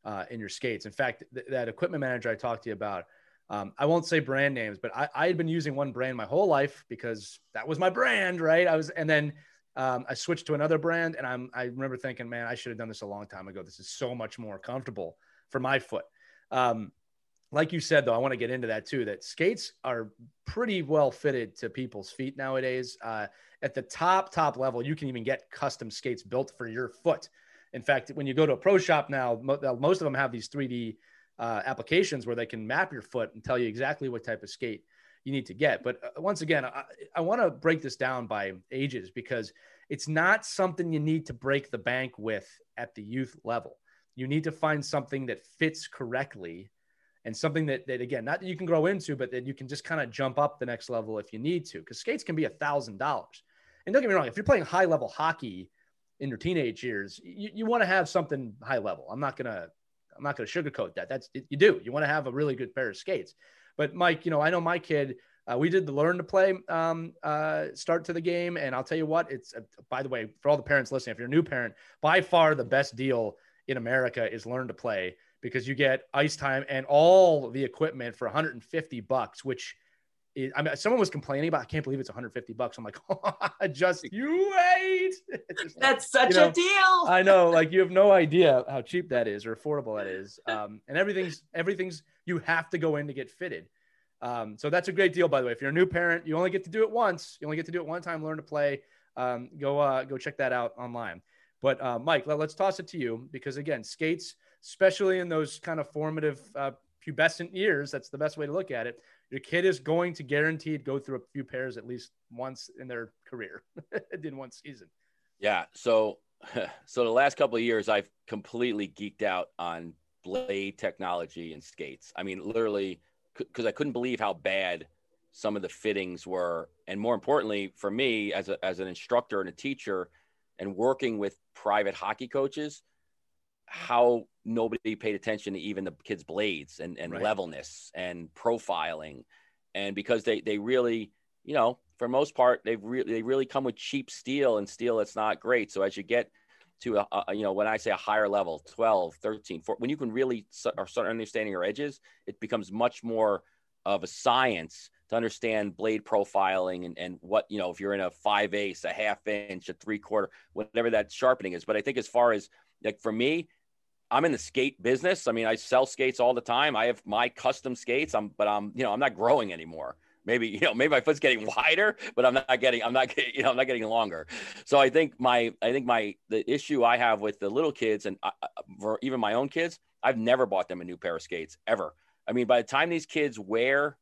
uh, in your skates. In fact, th- that equipment manager I talked to you about, um, I won't say brand names, but I, I, had been using one brand my whole life because that was my brand, right? I was, and then um, I switched to another brand, and I'm, I remember thinking, man, I should have done this a long time ago. This is so much more comfortable for my foot. Um, like you said, though, I want to get into that too. That skates are pretty well fitted to people's feet nowadays. Uh, at the top top level, you can even get custom skates built for your foot. In fact, when you go to a pro shop now, most of them have these 3D uh, applications where they can map your foot and tell you exactly what type of skate you need to get. But uh, once again, I, I want to break this down by ages because it's not something you need to break the bank with at the youth level. You need to find something that fits correctly and something that, that again, not that you can grow into, but that you can just kind of jump up the next level if you need to. Because skates can be a thousand dollars. And don't get me wrong, if you're playing high level hockey in your teenage years, you, you want to have something high level. I'm not gonna I'm not gonna sugarcoat that. That's you do. You want to have a really good pair of skates. But Mike, you know, I know my kid. Uh, we did the learn to play um, uh, start to the game, and I'll tell you what. It's uh, by the way, for all the parents listening, if you're a new parent, by far the best deal in America is learn to play because you get ice time and all the equipment for 150 bucks, which is, I mean, someone was complaining about, I can't believe it's 150 bucks. I'm like, oh, just you wait. That's such you know, a deal. I know, like you have no idea how cheap that is or affordable that is. Um, and everything's, everything's, you have to go in to get fitted. Um, so that's a great deal, by the way. If you're a new parent, you only get to do it once. You only get to do it one time, learn to play. Um, go, uh, go check that out online. But uh, Mike, let, us toss it to you because again, skates, especially in those kind of formative uh, pubescent years, that's the best way to look at it. Your kid is going to guaranteed go through a few pairs at least once in their career, in one season. Yeah. So, so the last couple of years, I've completely geeked out on blade technology and skates. I mean, literally, because I couldn't believe how bad some of the fittings were, and more importantly, for me as a, as an instructor and a teacher, and working with private hockey coaches, how nobody paid attention to even the kids' blades and, and right. levelness and profiling. And because they, they really, you know, for most part, they've really, they really come with cheap steel and steel that's not great. So as you get to a, a, you know, when I say a higher level, 12, 13, 14, when you can really start understanding your edges, it becomes much more of a science to understand blade profiling and, and what, you know, if you're in a five ace, a half inch, a three quarter, whatever that sharpening is. But I think as far as like for me, I'm in the skate business. I mean, I sell skates all the time. I have my custom skates. I'm, but I'm, you know, I'm not growing anymore. Maybe, you know, maybe my foot's getting wider, but I'm not getting, I'm not getting, you know, I'm not getting longer. So I think my, I think my, the issue I have with the little kids and uh, uh for even my own kids, I've never bought them a new pair of skates ever. I mean, by the time these kids wear,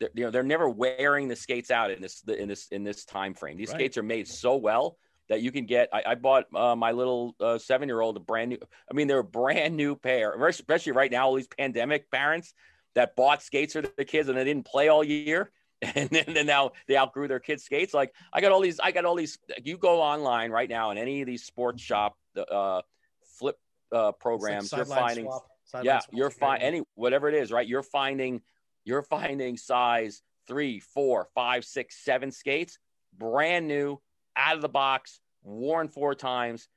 you know, they're never wearing the skates out in this, in this, in this time frame. These right. skates are made so well that you can get. I, I bought uh, my little uh, seven year old a brand new. I mean, they're a brand new pair, especially right now. All these pandemic parents that bought skates for the kids and they didn't play all year. And then, then now they outgrew their kids' skates. Like I got all these, I got all these. You go online right now in any of these sports shop uh, flip uh, programs, like you're finding, yeah, you're finding any whatever it is, right? You're finding, you're finding size three, four, five, six, seven skates, brand new, out of the box, worn four times,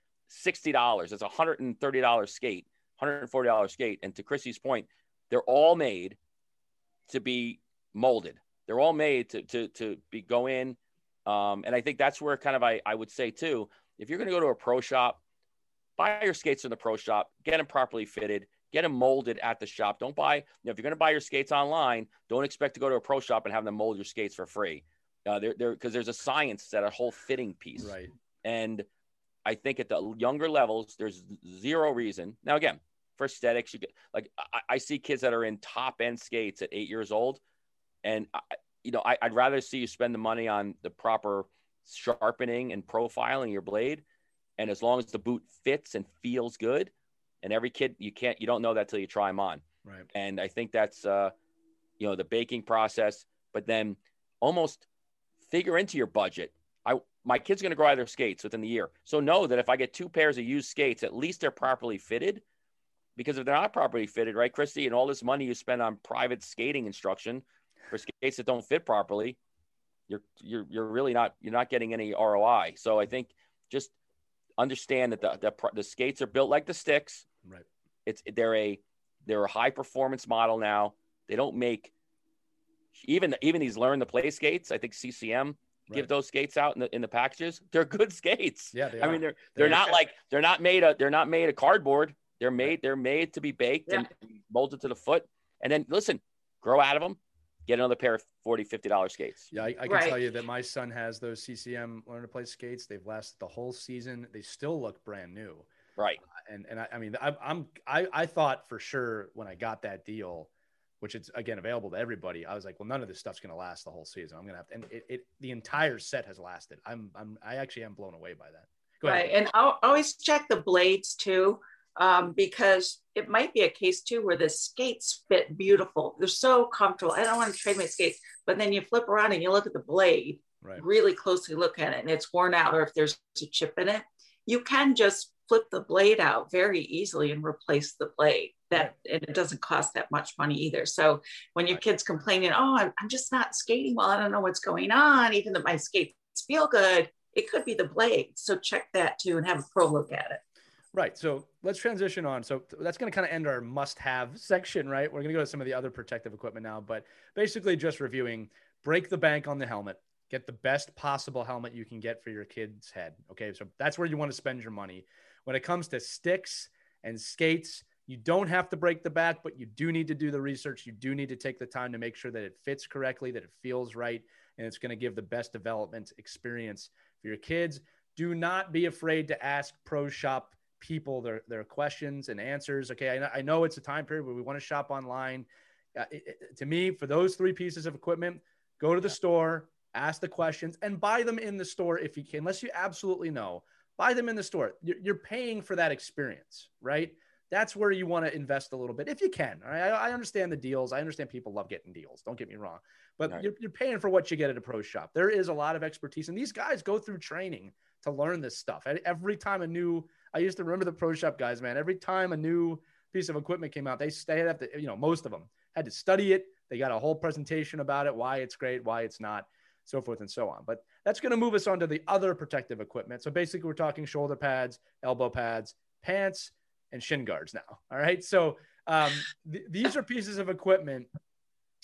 $60. It's a $130 skate, $140 skate. And to Chrissy's point, they're all made to be molded. They're all made to, to, to be go in. Um, and I think that's where kind of I, I would say too, if you're going to go to a pro shop, buy your skates in the pro shop, get them properly fitted, get them molded at the shop. Don't buy, you know, if you're going to buy your skates online, don't expect to go to a pro shop and have them mold your skates for free. Uh, there, there, because there's a science that a whole fitting piece, right? And I think at the younger levels, there's zero reason. Now, again, for aesthetics, you get like I, I see kids that are in top end skates at eight years old, and I, you know I, I'd rather see you spend the money on the proper sharpening and profiling your blade, and as long as the boot fits and feels good, and every kid you can't you don't know that till you try them on, right? And I think that's uh, you know the baking process, but then almost figure into your budget. I my kid's going to grow out of their skates within the year. So know that if I get two pairs of used skates, at least they're properly fitted. Because if they're not properly fitted, right, Christy, and all this money you spend on private skating instruction for skates that don't fit properly, you're you're you're really not you're not getting any ROI. So I think just understand that the the, the skates are built like the sticks. Right. It's they're a they're a high performance model now. They don't make even even these learn to play skates. I think CCM right. give those skates out in the in the packages. They're good skates. Yeah, I mean they're they're, they're not like they're not made a they're not made of cardboard. They're made they're made to be baked yeah. and molded to the foot. And then listen, grow out of them, get another pair of 40 50 dollar skates yeah i, I can right. tell you that my son has those ccm learn to play skates they've lasted the whole season they still look brand new right uh, and and i, I mean I, i'm i i thought for sure when i got that deal which is again available to everybody. I was like, well, none of this stuff's going to last the whole season. I'm going to have to, and it, it, the entire set has lasted. I'm, I'm, I actually am blown away by that. Go right. Ahead. And I'll always check the blades too, um, because it might be a case too where the skates fit beautiful. They're so comfortable. I don't want to trade my skates, but then you flip around and you look at the blade, right. really closely look at it, and it's worn out, or if there's a chip in it, you can just flip the blade out very easily and replace the blade that and it doesn't cost that much money either. So when your kids complaining oh I'm, I'm just not skating well i don't know what's going on even though my skates feel good it could be the blade. So check that too and have a pro look at it. Right. So let's transition on. So that's going to kind of end our must have section right? We're going to go to some of the other protective equipment now but basically just reviewing break the bank on the helmet. Get the best possible helmet you can get for your kid's head okay? So that's where you want to spend your money. When it comes to sticks and skates you don't have to break the back, but you do need to do the research. You do need to take the time to make sure that it fits correctly, that it feels right, and it's going to give the best development experience for your kids. Do not be afraid to ask pro shop people their, their questions and answers. Okay, I, I know it's a time period where we want to shop online. Uh, it, it, to me, for those three pieces of equipment, go to the store, ask the questions, and buy them in the store if you can, unless you absolutely know. Buy them in the store. You're, you're paying for that experience, right? That's where you want to invest a little bit if you can. I, I understand the deals. I understand people love getting deals. Don't get me wrong, but right. you're, you're paying for what you get at a pro shop. There is a lot of expertise, and these guys go through training to learn this stuff. Every time a new, I used to remember the pro shop guys, man. Every time a new piece of equipment came out, they stay have to, you know, most of them had to study it. They got a whole presentation about it, why it's great, why it's not, so forth and so on. But that's going to move us on to the other protective equipment. So basically, we're talking shoulder pads, elbow pads, pants, and shin guards now. All right. So um, th- these are pieces of equipment.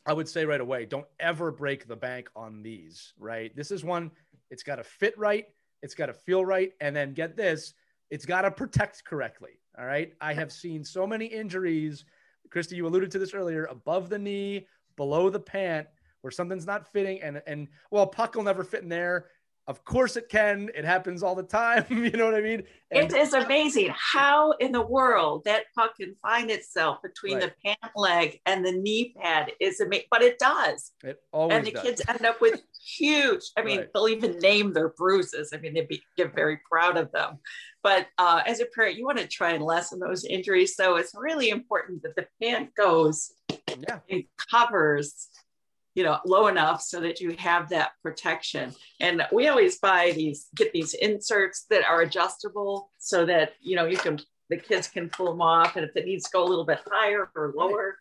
I would say right away, don't ever break the bank on these. Right. This is one. It's got to fit right. It's got to feel right. And then get this. It's got to protect correctly. All right. I have seen so many injuries. Christy, you alluded to this earlier. Above the knee, below the pant, where something's not fitting, and and well, puck will never fit in there of course it can. It happens all the time. you know what I mean? And- it is amazing how in the world that puck can find itself between right. the pant leg and the knee pad is amazing, but it does. It always And the does. kids end up with huge, I mean, right. they'll even name their bruises. I mean, they'd be get very proud of them. But uh, as a parent, you want to try and lessen those injuries. So it's really important that the pant goes yeah. and covers you know low enough so that you have that protection. And we always buy these get these inserts that are adjustable so that you know you can the kids can pull them off. And if it needs to go a little bit higher or lower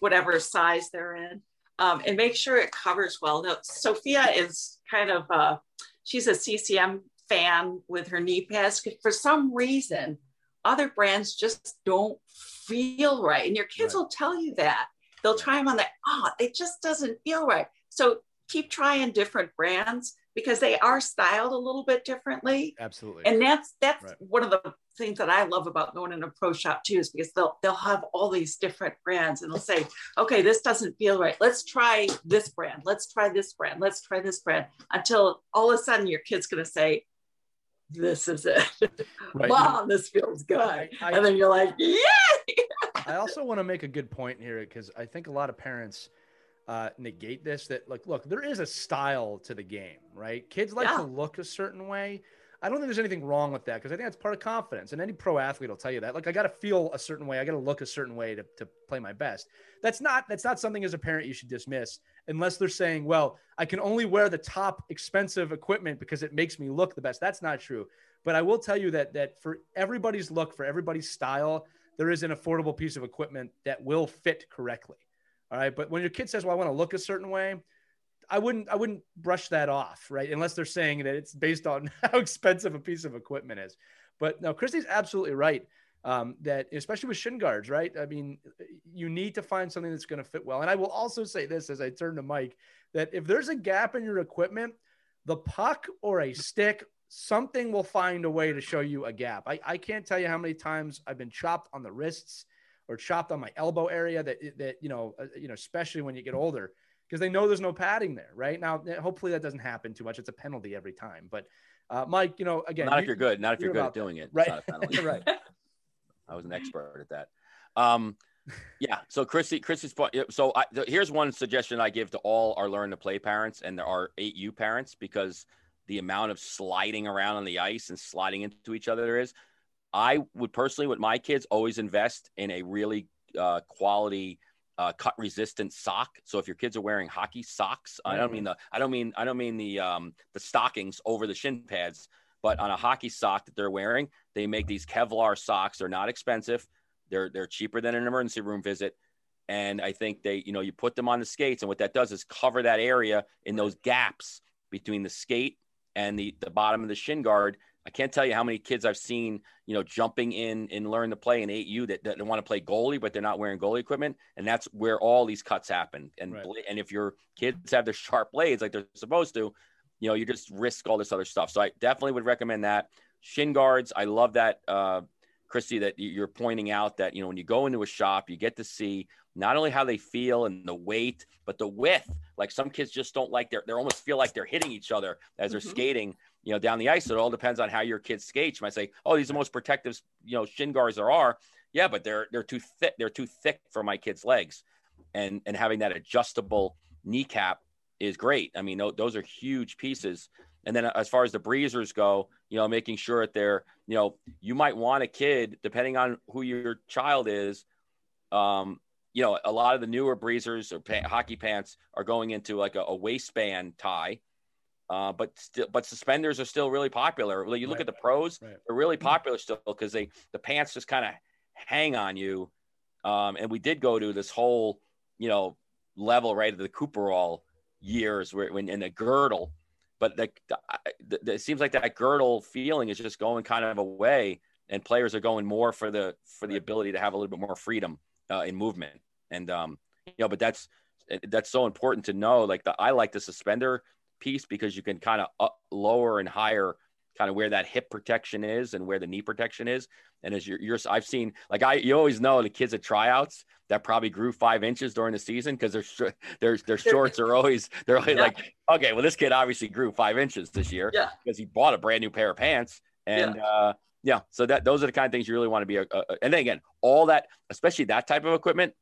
whatever size they're in um, and make sure it covers well. Now sophia is kind of uh, she's a ccm fan with her knee pads for some reason other brands just don't feel right. And your kids right. will tell you that They'll try them on the, oh, it just doesn't feel right. So keep trying different brands because they are styled a little bit differently. Absolutely. And that's that's right. one of the things that I love about going in a pro shop too, is because they'll they'll have all these different brands and they'll say, okay, this doesn't feel right. Let's try this brand. Let's try this brand. Let's try this brand until all of a sudden your kid's gonna say, this is it. Right. Mom, this feels good. I, I, and then you're like, yay! I also want to make a good point here because I think a lot of parents uh, negate this that like, look, there is a style to the game, right? Kids like yeah. to look a certain way. I don't think there's anything wrong with that because I think that's part of confidence. And any pro athlete will tell you that. Like, I got to feel a certain way. I got to look a certain way to, to play my best. That's not that's not something as a parent you should dismiss unless they're saying, well, I can only wear the top expensive equipment because it makes me look the best. That's not true. But I will tell you that that for everybody's look, for everybody's style, there is an affordable piece of equipment that will fit correctly. All right. But when your kid says, well, I want to look a certain way, I wouldn't I wouldn't brush that off, right? Unless they're saying that it's based on how expensive a piece of equipment is. But no, Christy's absolutely right. Um, that especially with shin guards, right? I mean, you need to find something that's going to fit well. And I will also say this as I turn to Mike that if there's a gap in your equipment, the puck or a stick something will find a way to show you a gap. I, I can't tell you how many times I've been chopped on the wrists or chopped on my elbow area that, that, you know, uh, you know, especially when you get older, because they know there's no padding there right now. Hopefully that doesn't happen too much. It's a penalty every time, but uh, Mike, you know, again, not you, if you're good, not if you're, good at doing it. Right. You're right. I was an expert at that. Um, yeah. So Chrissy, Chrissy's point. So I, here's one suggestion I give to all our learn to play parents and our 8U parents because the amount of sliding around on the ice and sliding into each other there is. I would personally, with my kids, always invest in a really uh, quality uh, cut resistant sock. So if your kids are wearing hockey socks, I don't mean the, I don't mean, I don't mean the um, the stockings over the shin pads, but on a hockey sock that they're wearing, they make these Kevlar socks. They're not expensive. They're they're cheaper than an emergency room visit. And I think they, you know, you put them on the skates, and what that does is cover that area in those gaps between the skate and the the bottom of the shin guard. I can't tell you how many kids I've seen, you know, jumping in and learn to play in 8U that, that want to play goalie, but they're not wearing goalie equipment. And that's where all these cuts happen. And right. and if your kids have the sharp blades like they're supposed to, you know, you just risk all this other stuff. So I definitely would recommend that. Shin guards, I love that, uh, Christy, that you're pointing out that, you know, when you go into a shop, you get to see not only how they feel and the weight, but the width. Like some kids just don't like their, they almost feel like they're hitting each other as they're mm-hmm. skating, you know, down the ice. So it all depends on how your kids skate. You might say, oh, these are the most protective, you know, shin guards there are. Yeah, but they're, they're too thick. They're too thick for my kids' legs. And, and having that adjustable kneecap is great. I mean, those are huge pieces. And then as far as the breezers go, you know, making sure that they're, you know, you might want a kid, depending on who your child is, um, you know, a lot of the newer breezers or hockey pants are going into like a, a waistband tie. Uh, but still, but suspenders are still really popular. You look right. at the pros; right. they're really popular still because they the pants just kind of hang on you. Um, and we did go to this whole, you know, level right of the Cooperall years where when in a girdle, but the, the, the, it seems like that girdle feeling is just going kind of away, and players are going more for the for the ability to have a little bit more freedom uh, in movement. And um, you know, but that's that's so important to know. Like the I like the suspender piece because you can kind of lower and higher kind of where that hip protection is and where the knee protection is. And as you're, you're I've seen like I, you always know the kids at tryouts that probably grew five inches during the season because their their their shorts are always they're always yeah. like, okay, well this kid obviously grew five inches this year yeah. because he bought a brand new pair of pants and. Yeah. uh yeah, so that those are the kind of things you really want to be. A, a, and then again, all that, especially that type of equipment,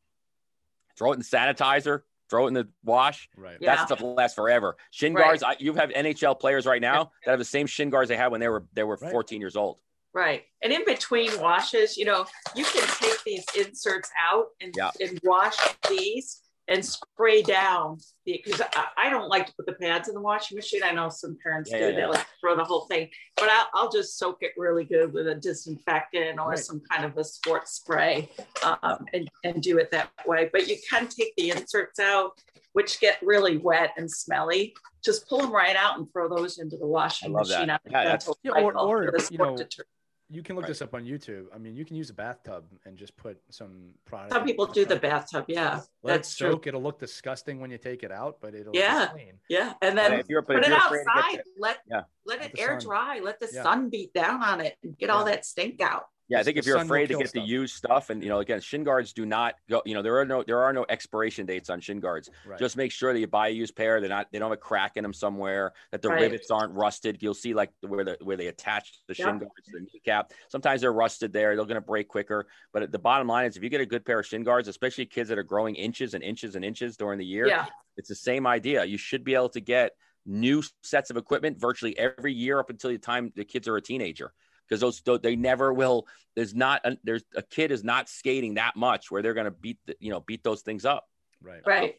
throw it in sanitizer, throw it in the wash. Right. That yeah. stuff lasts forever. Shin right. guards. I, you have NHL players right now that have the same shin guards they had when they were they were right. 14 years old. Right. And in between washes, you know, you can take these inserts out and, yeah. and wash these and spray down because I, I, don't like to put the pads in the washing machine. I know some parents yeah, do; yeah, they like throw the whole thing, but I'll, I'll, just soak it really good with a disinfectant or right. some kind of a sports spray, um, and and do it that way. But you can take the inserts out, which get really wet and smelly. Just pull them right out and throw those into the washing machine. That. Yeah, or, or you know, detergent you can look right. this up on YouTube. I mean, you can use a bathtub and just put some product. Some people do the bathtub. Yeah, Let that's it soak. True. It'll look disgusting when you take it out, but it'll yeah, yeah. And then if you're, put it outside. Let yeah. let it air sun. dry. Let the yeah. sun beat down on it and get yeah. all that stink out. Yeah, I think if you're afraid to get stuff. the used stuff, and you know, again, shin guards do not go. You know, there are no there are no expiration dates on shin guards. Right. Just make sure that you buy a used pair. They're not they don't have a crack in them somewhere. That the right. rivets aren't rusted. You'll see like where the where they attach the shin yeah. guards to the kneecap. Sometimes they're rusted there. They're going to break quicker. But the bottom line is, if you get a good pair of shin guards, especially kids that are growing inches and inches and inches during the year, yeah. it's the same idea. You should be able to get new sets of equipment virtually every year up until the time the kids are a teenager because those they never will. There's not a, there's a kid is not skating that much where they're going to beat the, you know beat those things up. Right. Right.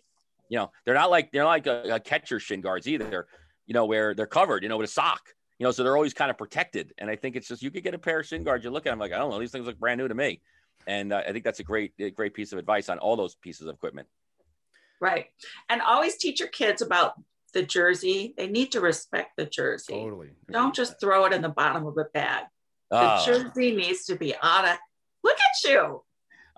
You know they're not like they're not like a, a catcher shin guards either. You know where they're covered. You know with a sock. You know so they're always kind of protected. And I think it's just you could get a pair of shin guards. You look at them like I don't know these things look brand new to me. And uh, I think that's a great a great piece of advice on all those pieces of equipment. Right. And always teach your kids about the jersey. They need to respect the jersey. Totally. Don't just throw it in the bottom of a bag. The oh. jersey needs to be on a. Look at you.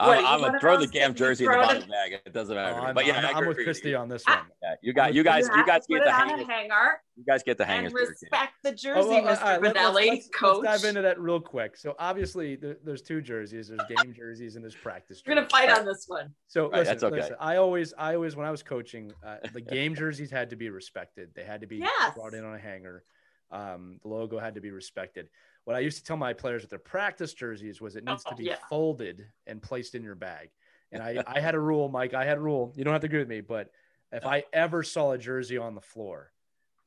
I'm, I'm gonna throw the damn jersey in the bottom bag. It doesn't matter. Oh, but yeah, I'm, I'm with Christy on this one. Yeah, you got you guys you, you guys get the hanger. hanger. You guys get the hanger. And respect the jersey, oh, well, Mr. Right, Vanelli, let's, coach. Let's dive into that real quick. So obviously there, there's two jerseys. There's game jerseys and there's practice. Jerseys. We're gonna fight on this one. So right, listen, that's okay. Listen, I always I always when I was coaching, uh, the game jerseys had to be respected. They had to be yes. brought in on a hanger. Um, the logo had to be respected what I used to tell my players with their practice jerseys was it needs oh, to be yeah. folded and placed in your bag. And I, I had a rule, Mike. I had a rule. You don't have to agree with me, but if I ever saw a jersey on the floor,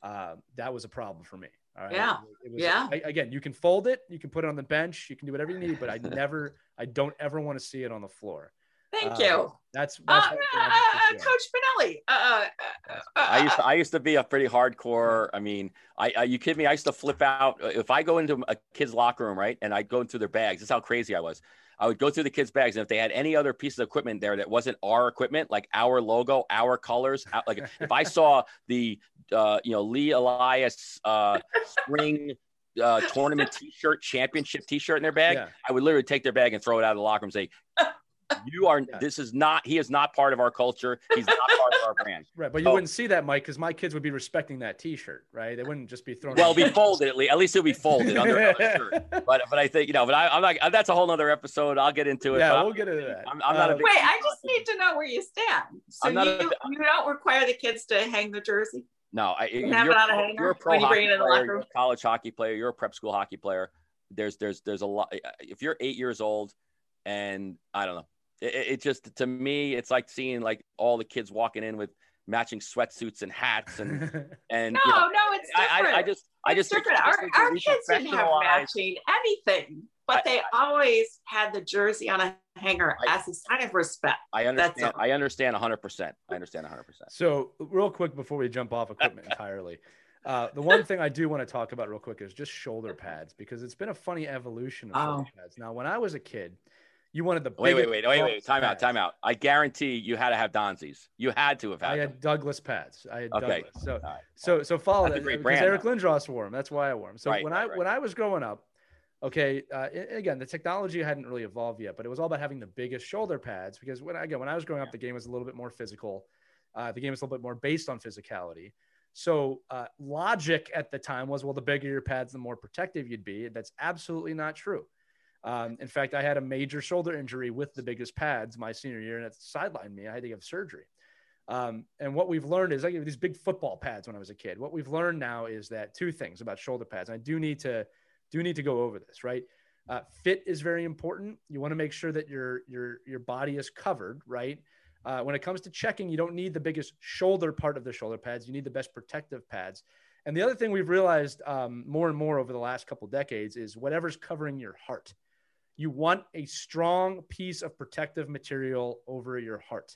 uh, that was a problem for me. All right. Yeah. It was, yeah. I, again, you can fold it, you can put it on the bench, you can do whatever you need, but I never, I don't ever want to see it on the floor. Thank uh, you. That's, that's uh, uh, Coach Spinelli. Uh, uh, I used to, I used to be a pretty hardcore. I mean, I, I, you kid me? I used to flip out if I go into a kid's locker room, right, and I go into their bags. That's how crazy I was. I would go through the kids' bags, and if they had any other piece of equipment there that wasn't our equipment, like our logo, our colors, like if I saw the uh, you know Lee Elias uh, spring uh, tournament T-shirt, championship T-shirt in their bag, yeah. I would literally take their bag and throw it out of the locker room and say, you are yeah. this is not he is not part of our culture. He's not part of our brand. Right but you so, wouldn't see that mike because my kids would be respecting that t-shirt right? They wouldn't just be thrown well be folded at least at least it'll be folded under shirt. But but i think you know but I, am not that's a whole nother episode. I'll get into it yeah we'll get into that. I'm, I'm not uh, a wait i just need to know where you stand. So you, a, you don't require the kids to hang the jersey? No I, you have it on a hanger you're a pro when you bring it in the locker room? college hockey player you're a prep school hockey player. There's there's there's a lot if you're eight years old and i don't know it, it, just to me, it's like seeing like all the kids walking in with matching sweatsuits and hats and and no, you know, no, it's different. I, I just, I just different. Our, our kids didn't have matching anything, but they always had the jersey on a hanger I, as a sign of respect. I understand. I understand 100. percent I understand 100. percent So, real quick before we jump off equipment entirely. Uh, the one thing I do want to talk about real quick is just shoulder pads because it's been a funny evolution of shoulder oh. pads. Now, when I was a kid, you wanted the wait, wait, wait, wait, wait, time out, time out. I guarantee you had to have Donzies. You had to have had. I had them. Douglas pads. I had okay. Douglas. So, right. so, so follow That's that because brand, Eric Lindros wore them. That's why I wore them. So right, when right, I when I was growing up, okay, uh, again, the technology hadn't really evolved yet, but it was all about having the biggest shoulder pads because when again when I was growing up, the game was a little bit more physical. Uh, the game was a little bit more based on physicality. So uh, logic at the time was, well, the bigger your pads, the more protective you'd be. That's absolutely not true. Um, in fact, I had a major shoulder injury with the biggest pads my senior year, and it sidelined me. I had to have surgery. Um, and what we've learned is I gave these big football pads when I was a kid. What we've learned now is that two things about shoulder pads. I do need to do need to go over this, right? Uh, fit is very important. You want to make sure that your your your body is covered, right? Uh, when it comes to checking, you don't need the biggest shoulder part of the shoulder pads. You need the best protective pads. And the other thing we've realized um, more and more over the last couple decades is whatever's covering your heart you want a strong piece of protective material over your heart.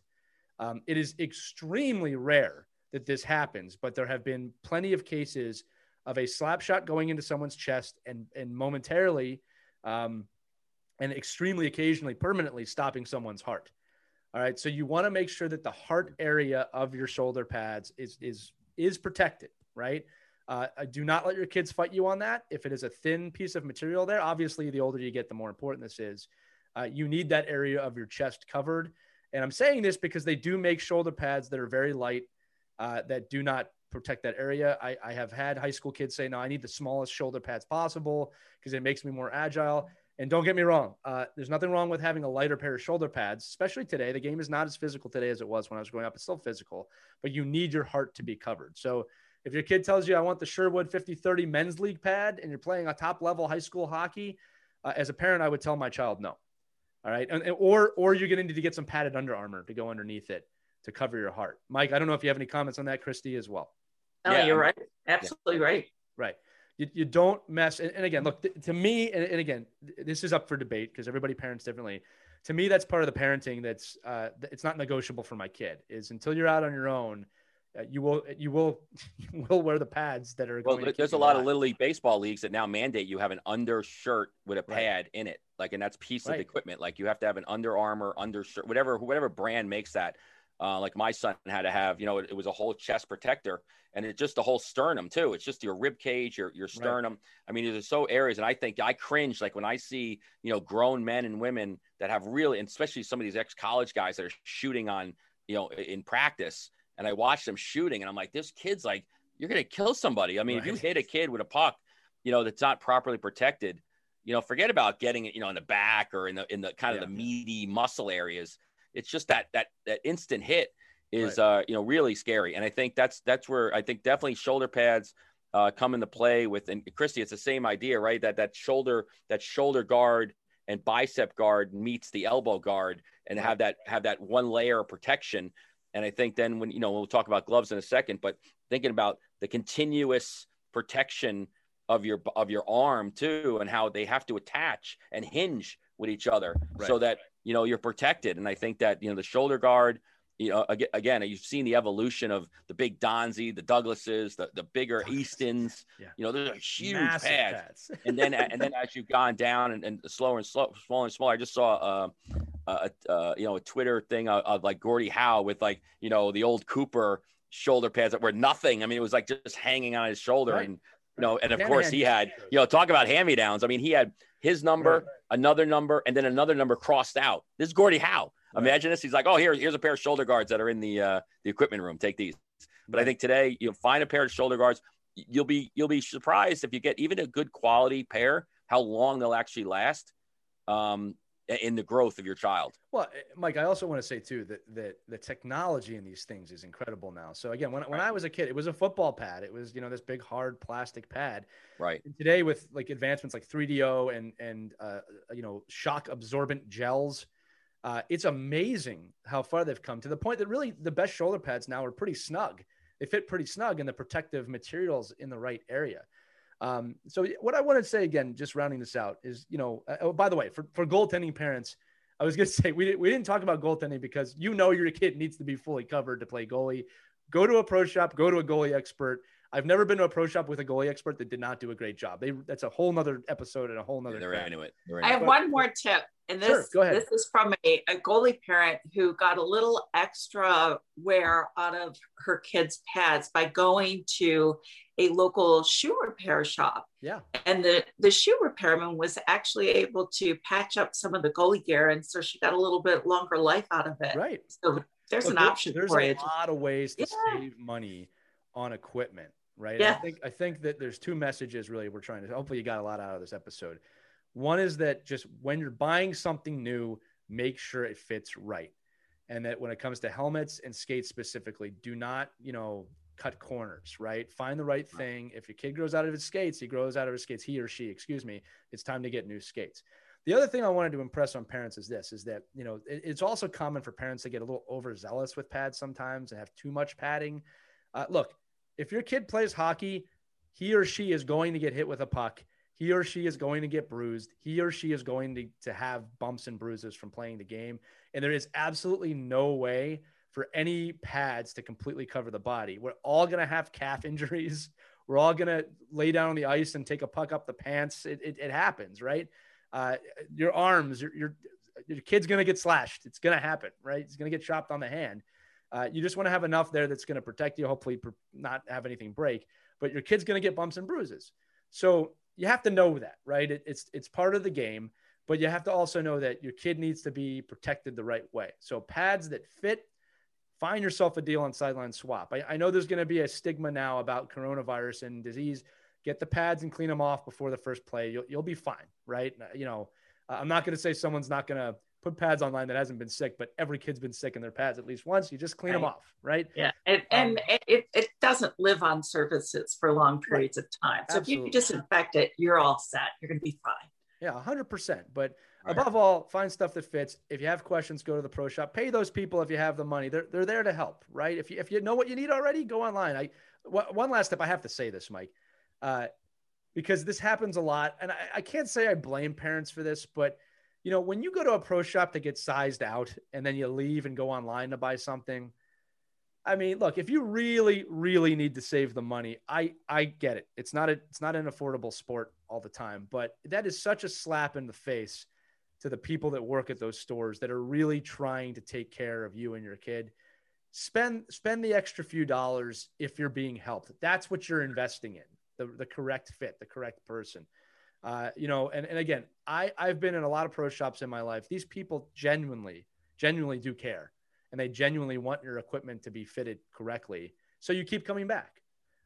Um, it is extremely rare that this happens, but there have been plenty of cases of a slap shot going into someone's chest and, and momentarily um, and extremely occasionally permanently stopping someone's heart. All right. So you want to make sure that the heart area of your shoulder pads is, is, is protected, right? Uh, do not let your kids fight you on that. If it is a thin piece of material there, obviously, the older you get, the more important this is. Uh, you need that area of your chest covered. And I'm saying this because they do make shoulder pads that are very light, uh, that do not protect that area. I, I, have had high school kids say, no, I need the smallest shoulder pads possible because it makes me more agile. And don't get me wrong, uh, there's nothing wrong with having a lighter pair of shoulder pads, especially today. The game is not as physical today as it was when I was growing up. It's still physical, but you need your heart to be covered. So if your kid tells you, I want the Sherwood 50 30 men's league pad and you're playing a top level high school hockey, uh, as a parent, I would tell my child no. All right. And, or, or you're going to need to get some padded Under Armour to go underneath it to cover your heart. Mike, I don't know if you have any comments on that, Christy, as well. No, yeah, you're right. Absolutely yeah. right. Right. You, you don't mess. And, and again, look, th- to me, and, and, again, this is up for debate because everybody parents differently. To me, that's part of the parenting that's, uh, it's not negotiable for my kid is until you're out on your own – uh, you will you will you will wear the pads that are. Well, there's a lot of little league baseball leagues that now mandate you have an undershirt with a pad right. in it, like, and that's piece right. of equipment. Like you have to have an Under Armour undershirt, whatever whatever brand makes that. Uh, like my son had to have, you know, it, it, was a whole chest protector and it's just the whole sternum too. It's just your rib cage, your your sternum. Right. I mean, there's so areas, and I think I cringe like when I see, you know, grown men and women that have really, and especially some of these ex college guys that are shooting on, you know, in practice and I watched them shooting, and I'm like, this kid's like, you're gonna kill somebody. I mean, right. if you hit a kid with a puck, you know, that's not properly protected, you know, forget about getting it, you know, in the back or in the in the kind of yeah. the meaty muscle areas. It's just that that that instant hit is right. uh you know really scary, and I think that's that's where I think definitely shoulder pads. Uh, come into play with and Christy, it's the same idea, right? That that shoulder, that shoulder guard and bicep guard meets the elbow guard and have that have that one layer of protection. And I think then when you know we'll talk about gloves in a second, but thinking about the continuous protection of your of your arm too, and how they have to attach and hinge with each other right. so that you know you're protected. And I think that you know the shoulder guard, you know, again, you've seen the evolution of the big Donzi, the Douglases, the, the bigger Eastons. Yeah. You know, those are huge pads. pads. and then and then as you've gone down and, and slower and slow, smaller and smaller, I just saw uh, a, uh, you know a Twitter thing of, of, like Gordie Howe with like you know the old Cooper shoulder pads that were nothing. I mean, it was like just hanging on his shoulder, right. and you know, and of course he had you know talk about hand me downs. I mean, he had his number, right. another number, and then another number crossed out. This is Gordie Howe. Right. Imagine this. He's like, oh, here, here's a pair of shoulder guards that are in the uh, the equipment room. Take these. But. I think today you'll find a pair of shoulder guards. You'll be you'll be surprised if you get even a good quality pair, how long they'll actually last. Um, in the growth of your child. Well, eh, Mike, I also want to say too that that the technology in these things is incredible now. So again, when, when I was a kid, it was a football pad. It was you know this big hard plastic pad. Right. And today with like advancements like 3DO and and uh, you know shock absorbent gels, uh, it's amazing how far they've come to the point that really the best shoulder pads now are pretty snug. They fit pretty snug, and the protective materials in the right area. Um, so what I want to say again, just rounding this out, is you know, uh, oh, by the way, for for goaltending parents, I was going to say we didn't we didn't talk about goaltending because you know your kid needs to be fully covered to play goalie. Go to a pro shop, go to a goalie expert. I've never been to a pro shop with a goalie expert that did not do a great job. They that's a whole nother episode and a whole nother. Yeah, they're into it. They're into I have it. one more tip, and this sure, this is from a, a goalie parent who got a little extra wear out of her kids' pads by going to a local shoe repair shop. Yeah. And the the shoe repairman was actually able to patch up some of the goalie gear, and so she got a little bit longer life out of it. Right. So there's an option. There's a it. lot of ways to yeah. save money on equipment right? Yeah. I think I think that there's two messages really we're trying to hopefully you got a lot out of this episode. One is that just when you're buying something new, make sure it fits right. And that when it comes to helmets and skates specifically, do not, you know, cut corners, right? Find the right thing. If your kid grows out of his skates, he grows out of his skates, he or she, excuse me, it's time to get new skates. The other thing I wanted to impress on parents is this is that, you know, it's also common for parents to get a little overzealous with pads sometimes and have too much padding. Uh, look, if your kid plays hockey, he or she is going to get hit with a puck. He or she is going to get bruised. He or she is going to, to have bumps and bruises from playing the game. And there is absolutely no way for any pads to completely cover the body. We're all going to have calf injuries. We're all going to lay down on the ice and take a puck up the pants. It, it, it happens, right? Uh, your arms, your, your, your kid's going to get slashed. It's going to happen, right? It's going to get chopped on the hand. Uh, you just want to have enough there that's going to protect you, hopefully not have anything break, but your kid's going to get bumps and bruises. So you have to know that, right? It, it's, it's part of the game, but you have to also know that your kid needs to be protected the right way. So pads that fit, find yourself a deal on SidelineSwap. I, I know there's going to be a stigma now about coronavirus and disease. Get the pads and clean them off before the first play. You'll, you'll be fine, right? You know, I'm not going to say someone's not going to put pads online that hasn't been sick, but every kid's been sick in their pads at least once. You just clean right. them off, right? Yeah, and, um, and it, it doesn't live on surfaces for long periods right. of time. So Absolutely. if you disinfect it, you're all set. You're going to be fine. Yeah, hundred percent. But right. above all, find stuff that fits. If you have questions, go to the pro shop. Pay those people if you have the money. They're they're there to help, right? If you if you know what you need already, go online. I one last step. I have to say this, Mike, uh, because this happens a lot, and I, I can't say I blame parents for this, but you know, when you go to a pro shop to get sized out and then you leave and go online to buy something, I mean, look, if you really, really need to save the money, I I get it. It's not a it's not an affordable sport all the time, but that is such a slap in the face to the people that work at those stores that are really trying to take care of you and your kid. Spend spend the extra few dollars if you're being helped. That's what you're investing in. The, the correct fit, the correct person. Uh, you know, and, and again, I, I've been in a lot of pro shops in my life. These people genuinely, genuinely do care and they genuinely want your equipment to be fitted correctly. So you keep coming back.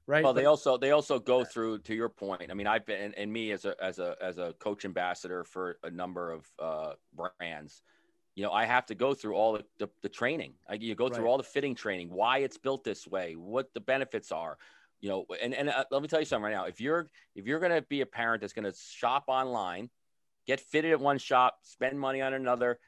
Right. Well, they also they also go through to your point. I mean, I've been and, and me as a as a as a coach ambassador for a number of uh, brands. You know, I have to go through all the, the, the training. I, you go through right. all the fitting training, why it's built this way, what the benefits are, you know and and uh, let me tell you something right now if you're if you're going to be a parent that's going to shop online get fitted at one shop, spend money on another.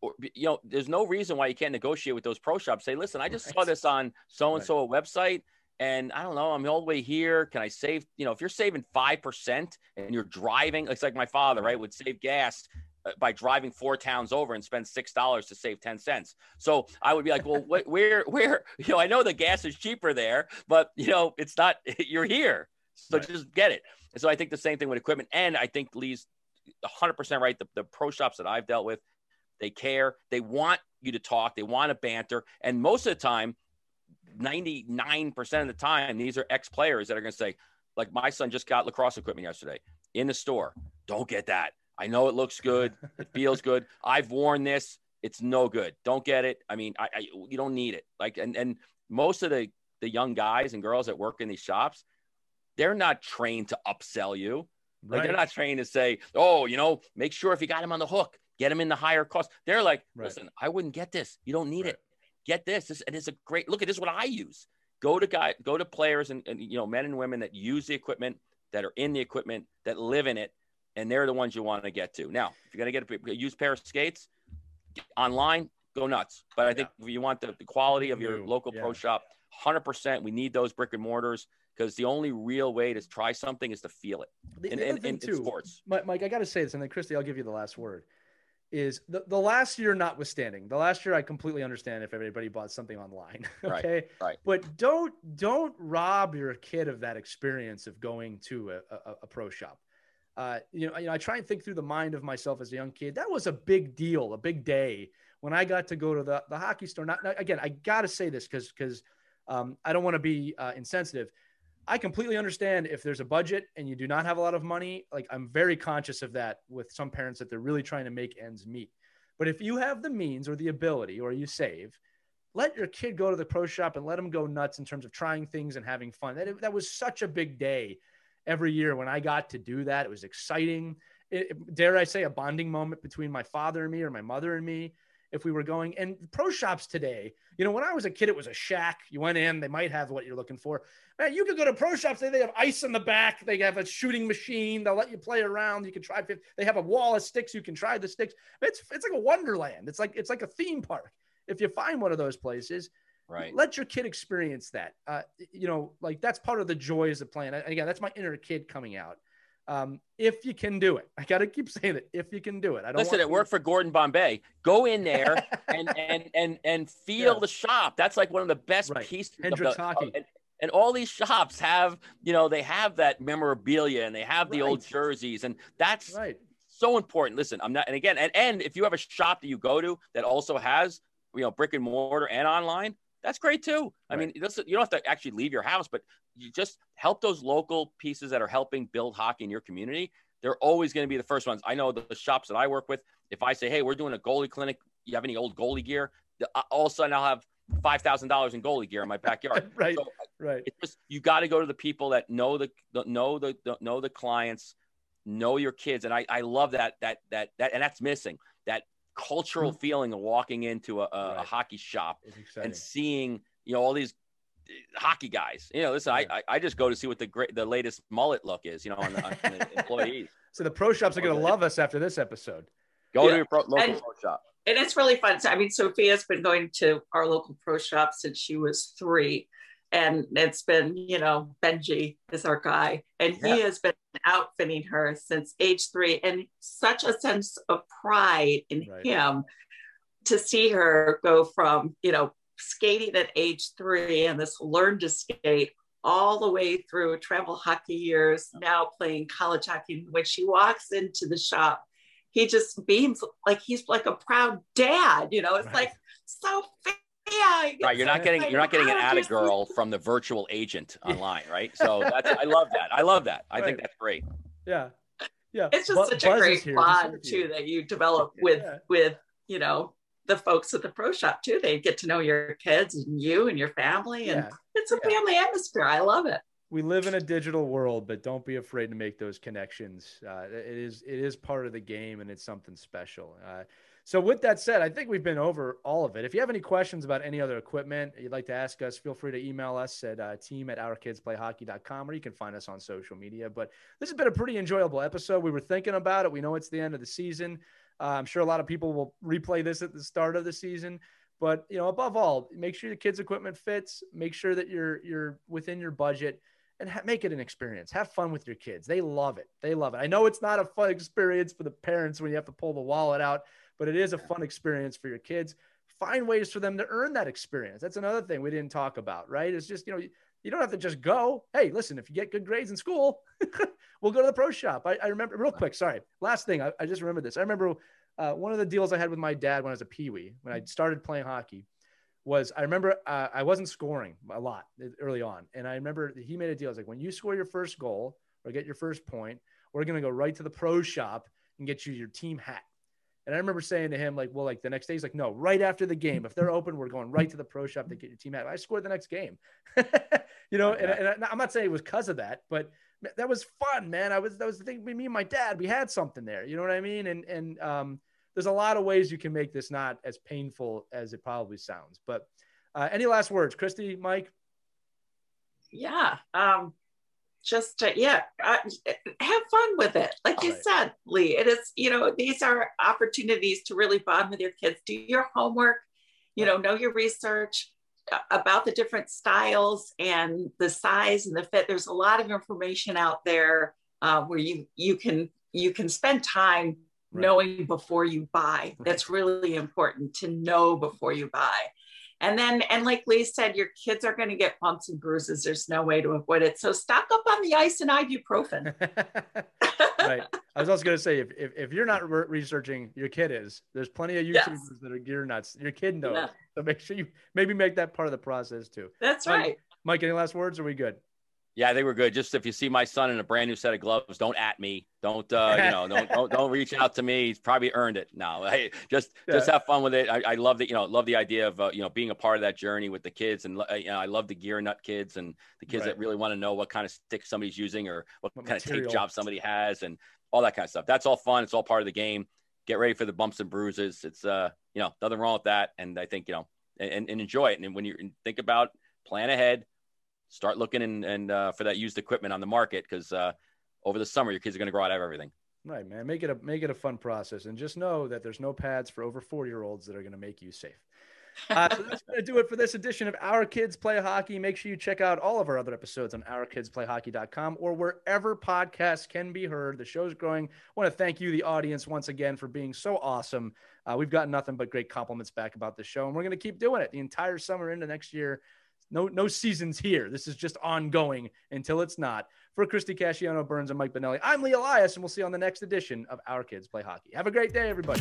Or, you know, there's no reason why you can't negotiate with those pro shops. Say, listen, I just right. saw this on so and so a website, and I don't know, I'm all the way here. Can I save? You know, if you're saving five percent and you're driving, it's like my father, right, would save gas Uh, by driving four towns over and spend six dollars to save ten cents. So I would be like, well, wh- where, where, you know, I know the gas is cheaper there, but you know, it's not. You're here, so right. just get it. And so I think the same thing with equipment, and I think Lee's 100% right. The, the pro shops that I've dealt with, they care. They want you to talk. They want to banter. And most of the time, 99% of the time, these are ex players that are going to say, like my son just got lacrosse equipment yesterday in the store. Don't get that. I know it looks good. It feels good. I've worn this. It's no good. Don't get it. I mean, I, I you don't need it. Like, and, and most of the, the young guys and girls that work in these shops, they're not trained to upsell you. Like right. they're not trained to say, oh, you know, make sure if you got him on the hook, get him in the higher cost. They're like, right. listen, I wouldn't get this. You don't need right. it. Get this. This and it's a great look at this. Is what I use. Go to guy, go to players and, and you know men and women that use the equipment, that are in the equipment, that live in it, and they're the ones you want to get to. Now, if you're gonna get a used pair of skates online, go nuts. But I think yeah. if you want the, the quality of your local yeah. pro shop, hundred percent, we need those brick and mortars because the only real way to try something is to feel it. The, in, the in, in, too, sports, Mike, I got to say this, and then Christy, I'll give you the last word. Is the, the last year notwithstanding, the last year I completely understand if everybody bought something online. Okay. Right. right. But don't don't rob your kid of that experience of going to a, a, a pro shop. Uh, you know, you know, I try and think through the mind of myself as a young kid. That was a big deal, a big day when I got to go to the, the hockey store. Not, not again, I got to say this because because um, I don't want to be uh, insensitive. I completely understand if there's a budget and you do not have a lot of money. Like I'm very conscious of that with some parents that they're really trying to make ends meet. But if you have the means or the ability or you save, let your kid go to the pro shop and let them go nuts in terms of trying things and having fun. That, that was such a big day every year when I got to do that. It was exciting. It, dare I say, a bonding moment between my father and me or my mother and me if we were going. And pro shops today, you know, when I was a kid, it was a shack. You went in, they might have what you're looking for. Man, you could go to pro shops. They, they have ice in the back. They have a shooting machine. They'll let you play around. You can try. They have a wall of sticks. You can try the sticks. It's it's like a wonderland. It's like it's like a theme park. If you find one of those places, right, let your kid experience that. Uh, you know, like that's part of the joys of playing. And again, that's my inner kid coming out um, if you can do it. I got to keep saying it. If you can do it, I don't listen. It worked for Gordon Bombay. Go in there and and and and feel yeah. the shop. That's like one of the best right. pieces. The, hockey. and, and, all these shops have, you know, they have that memorabilia and they have the right. old jerseys, and that's right. so important. Listen, I'm not, and again, and and if you have a shop that you go to that also has, you know, brick and mortar and online, that's great too. I right. mean, you don't have to actually leave your house, but you just help those local pieces that are helping build hockey in your community. They're always going to be the first ones. I know the, the shops that I work with. If I say, "Hey, we're doing a goalie clinic. You have any old goalie gear?" All of a sudden, I'll have five thousand dollars in goalie gear in my backyard. right, so right. It's just you got to go to the people that know the, the know the, the know the clients, know your kids, and I I love that that that that and that's missing that cultural mm-hmm. feeling of walking into a, a, right. a hockey shop and seeing you know all these eh, hockey guys. You know, listen, yeah. I, I just go to see what the great the latest mullet look is. You know, on the, on the employees. So the pro shops are going to love us after this episode. Go yeah. to your pro, local and, pro shop. And it's really fun. So, I mean, Sophia's been going to our local pro shop since she was three and it's been you know benji is our guy and yeah. he has been outfitting her since age three and such a sense of pride in right. him to see her go from you know skating at age three and this learn to skate all the way through travel hockey years now playing college hockey when she walks into the shop he just beams like he's like a proud dad you know it's right. like so yeah. Right. You're not getting you're not getting an atta girl from the virtual agent online, right? So that's I love that. I love that. I right. think that's great. Yeah. Yeah. It's just such a great bond too that you develop with yeah. with, you know, the folks at the pro shop too. They get to know your kids and you and your family and yeah. it's a yeah. family atmosphere. I love it. We live in a digital world, but don't be afraid to make those connections. Uh, it is it is part of the game and it's something special. Uh, So, with that said, I think we've been over all of it. If you have any questions about any other equipment you'd like to ask us, feel free to email us at uh, team at ourkidsplayhockey.com or you can find us on social media. But this has been a pretty enjoyable episode. We were thinking about it. We know it's the end of the season. Uh, I'm sure a lot of people will replay this at the start of the season. But you know, above all, make sure the kids' equipment fits. Make sure that you're you're within your budget and ha- make it an experience. Have fun with your kids. They love it. They love it. I know it's not a fun experience for the parents when you have to pull the wallet out but it is a fun experience for your kids. Find ways for them to earn that experience. That's another thing we didn't talk about, right? It's just, you know, you don't have to just go. Hey, listen, if you get good grades in school, we'll go to the pro shop. I, I remember real quick. Sorry. Last thing. I, I just remember this. I remember uh, one of the deals I had with my dad when I was a peewee, when I started playing hockey was I remember uh, I wasn't scoring a lot early on. And I remember he made a deal. I was like, when you score your first goal or get your first point, we're going to go right to the pro shop and get you your team hat. And I remember saying to him, like, well, like the next day, he's like, no, right after the game, if they're open, we're going right to the pro shop to get your team out. I scored the next game, you know, and, and, I'm not saying it was because of that, but that was fun, man. I was, that was the thing. Me and my dad, we had something there, you know what I mean? And, and, um, there's a lot of ways you can make this not as painful as it probably sounds, but, uh, any last words, Christy, Mike? Yeah. Um, just to, yeah uh, have fun with it. Like All you right. said lee it is you know these are opportunities to really bond with your kids. Do your homework you know know your research uh, about the different styles and the size and the fit. There's a lot of information out there uh, where you you can you can spend time right. knowing before you buy. That's really important to know before you buy and then, and like Lee said, your kids are going to get bumps and bruises. There's no way to avoid it. So stock up on the ice and ibuprofen. right. I was also going to say, if, if, if, you're not re- researching, your kid is. There's plenty of YouTubers yes. that are gear nuts. Your kid knows. Yeah. So make sure you maybe make that part of the process too. That's right. Mike, any last words? Are we good? Yeah, they were good. Just if you see my son in a brand new set of gloves, don't at me. Don't uh, you know? Don't, don't don't reach out to me. He's probably earned it. No, hey, just just have fun with it. I, I love the you know love the idea of uh, you know being a part of that journey with the kids, and uh, you know I love the gear nut kids and the kids right. that really want to know what kind of stick somebody's using or what, what kind material. of tape job somebody has and all that kind of stuff. That's all fun. It's all part of the game. Get ready for the bumps and bruises. It's uh you know nothing wrong with that, and I think you know and, and enjoy it. And when you think about plan ahead start looking and, and uh, for that used equipment on the market because uh, over the summer your kids are going to grow out of everything. Right, man. Make it a make it a fun process, and just know that there's no pads for over 40 year olds that are going to make you safe. Uh, so that's going to do it for this edition of Our Kids Play Hockey. Make sure you check out all of our other episodes on ourkidsplayhockey.com or wherever podcasts can be heard. The show's growing. I want to thank you, the audience, once again for being so awesome. Uh, we've gotten nothing but great compliments back about the show, and we're going to keep doing it the entire summer into next year. No, no seasons here. This is just ongoing until it's not. For Christy Casciano Burns and Mike Benelli, I'm Lee Elias, and we'll see you on the next edition of Our Kids Play Hockey. Have a great day, everybody.